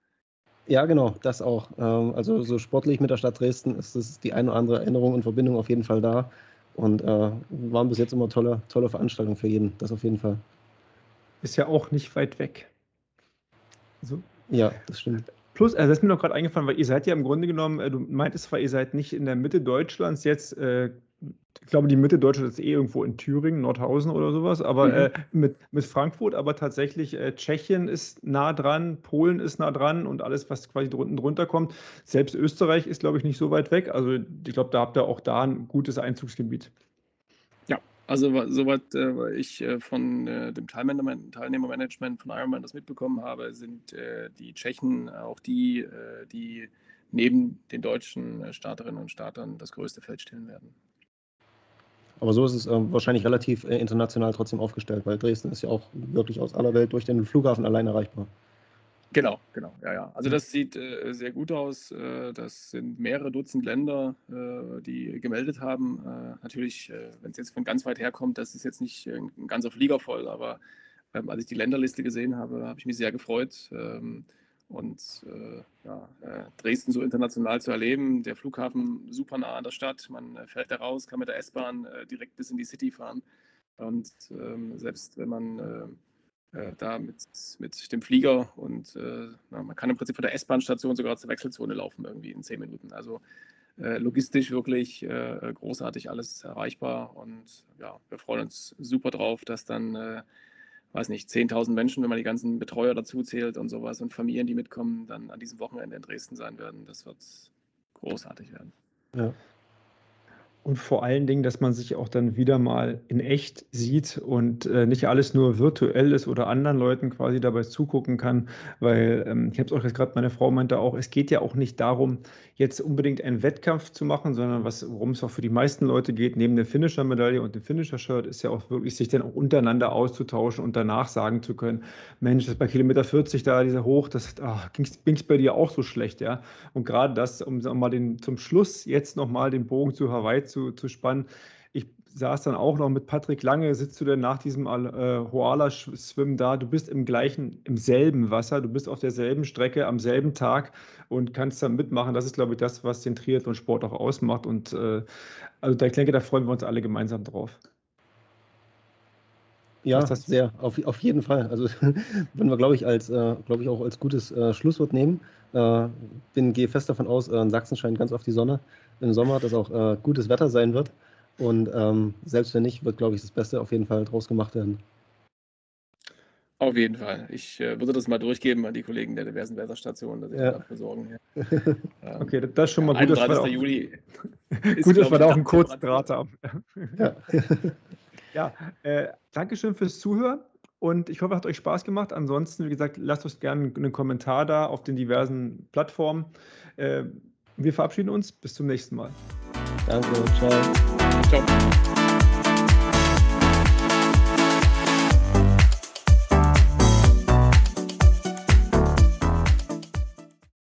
Ja, genau, das auch. Ähm, also so sportlich mit der Stadt Dresden ist es die eine oder andere Erinnerung und Verbindung auf jeden Fall da. Und äh, waren bis jetzt immer tolle, tolle Veranstaltungen für jeden, das auf jeden Fall. Ist ja auch nicht weit weg. So. Ja, das stimmt. Plus, also das ist mir noch gerade eingefallen, weil ihr seid ja im Grunde genommen, äh, du meintest zwar, ihr seid nicht in der Mitte Deutschlands jetzt äh, ich glaube, die Mitte Deutschlands ist eh irgendwo in Thüringen, Nordhausen oder sowas, aber mhm. äh, mit, mit Frankfurt, aber tatsächlich äh, Tschechien ist nah dran, Polen ist nah dran und alles, was quasi drunten drunter kommt. Selbst Österreich ist, glaube ich, nicht so weit weg. Also ich glaube, da habt ihr auch da ein gutes Einzugsgebiet. Ja, also soweit äh, ich äh, von äh, dem Teilnehmermanagement von Ironman das mitbekommen habe, sind äh, die Tschechen auch die, die neben den deutschen Starterinnen und Startern das größte Feld stellen werden. Aber so ist es äh, wahrscheinlich relativ äh, international trotzdem aufgestellt, weil Dresden ist ja auch wirklich aus aller Welt durch den Flughafen allein erreichbar. Genau, genau, ja, ja. Also das sieht äh, sehr gut aus. Äh, das sind mehrere Dutzend Länder, äh, die gemeldet haben. Äh, natürlich, wenn es jetzt von ganz weit her kommt, das ist jetzt nicht ein ganzer Flieger voll, aber ähm, als ich die Länderliste gesehen habe, habe ich mich sehr gefreut. Ähm, und äh, ja, äh, Dresden so international zu erleben, der Flughafen super nah an der Stadt, man äh, fährt da raus, kann mit der S-Bahn äh, direkt bis in die City fahren. Und ähm, selbst wenn man da mit, mit dem Flieger und na, man kann im Prinzip von der S-Bahn-Station sogar zur Wechselzone laufen, irgendwie in zehn Minuten. Also logistisch wirklich großartig alles erreichbar und ja, wir freuen uns super drauf, dass dann weiß nicht, 10.000 Menschen, wenn man die ganzen Betreuer dazu zählt und sowas und Familien, die mitkommen, dann an diesem Wochenende in Dresden sein werden. Das wird großartig werden. Ja. Und vor allen Dingen, dass man sich auch dann wieder mal in echt sieht und äh, nicht alles nur virtuell ist oder anderen Leuten quasi dabei zugucken kann, weil ähm, ich habe es auch gerade, meine Frau meinte auch, es geht ja auch nicht darum, jetzt unbedingt einen Wettkampf zu machen, sondern was, worum es auch für die meisten Leute geht, neben der Finisher-Medaille und dem Finisher-Shirt, ist ja auch wirklich, sich dann auch untereinander auszutauschen und danach sagen zu können, Mensch, das bei Kilometer 40 da, dieser Hoch, das ging es bei dir auch so schlecht, ja. Und gerade das, um mal den, zum Schluss jetzt nochmal den Bogen zu Hawaii zu zu, zu spannen. Ich saß dann auch noch mit Patrick Lange, sitzt du denn nach diesem äh, Hoala-Swim da, du bist im gleichen, im selben Wasser, du bist auf derselben Strecke am selben Tag und kannst dann mitmachen. Das ist, glaube ich, das, was den Triathlon-Sport auch ausmacht. Und äh, also da, ich denke, da freuen wir uns alle gemeinsam drauf. Ja, das sehr, auf, auf jeden Fall. Also <laughs> wenn wir, glaube ich, als, äh, glaube ich, auch als gutes äh, Schlusswort nehmen. Äh, bin, gehe fest davon aus, äh, in Sachsen scheint ganz oft die Sonne im Sommer, dass auch äh, gutes Wetter sein wird. Und ähm, selbst wenn nicht, wird, glaube ich, das Beste auf jeden Fall draus gemacht werden. Auf jeden Fall. Ich äh, würde das mal durchgeben an die Kollegen der diversen Wetterstationen, dass sie ja. dafür sorgen. Ja. <laughs> Ähm, okay, das ist schon mal gut. 31. Dass Juli. gut, dass wir da auch einen kurzen Draht haben. ja, <laughs> ja äh, Dankeschön fürs Zuhören und ich hoffe, es hat euch Spaß gemacht. Ansonsten, wie gesagt, lasst uns gerne einen Kommentar da auf den diversen Plattformen. Äh, wir verabschieden uns. Bis zum nächsten Mal. Danke. Ciao. Ciao.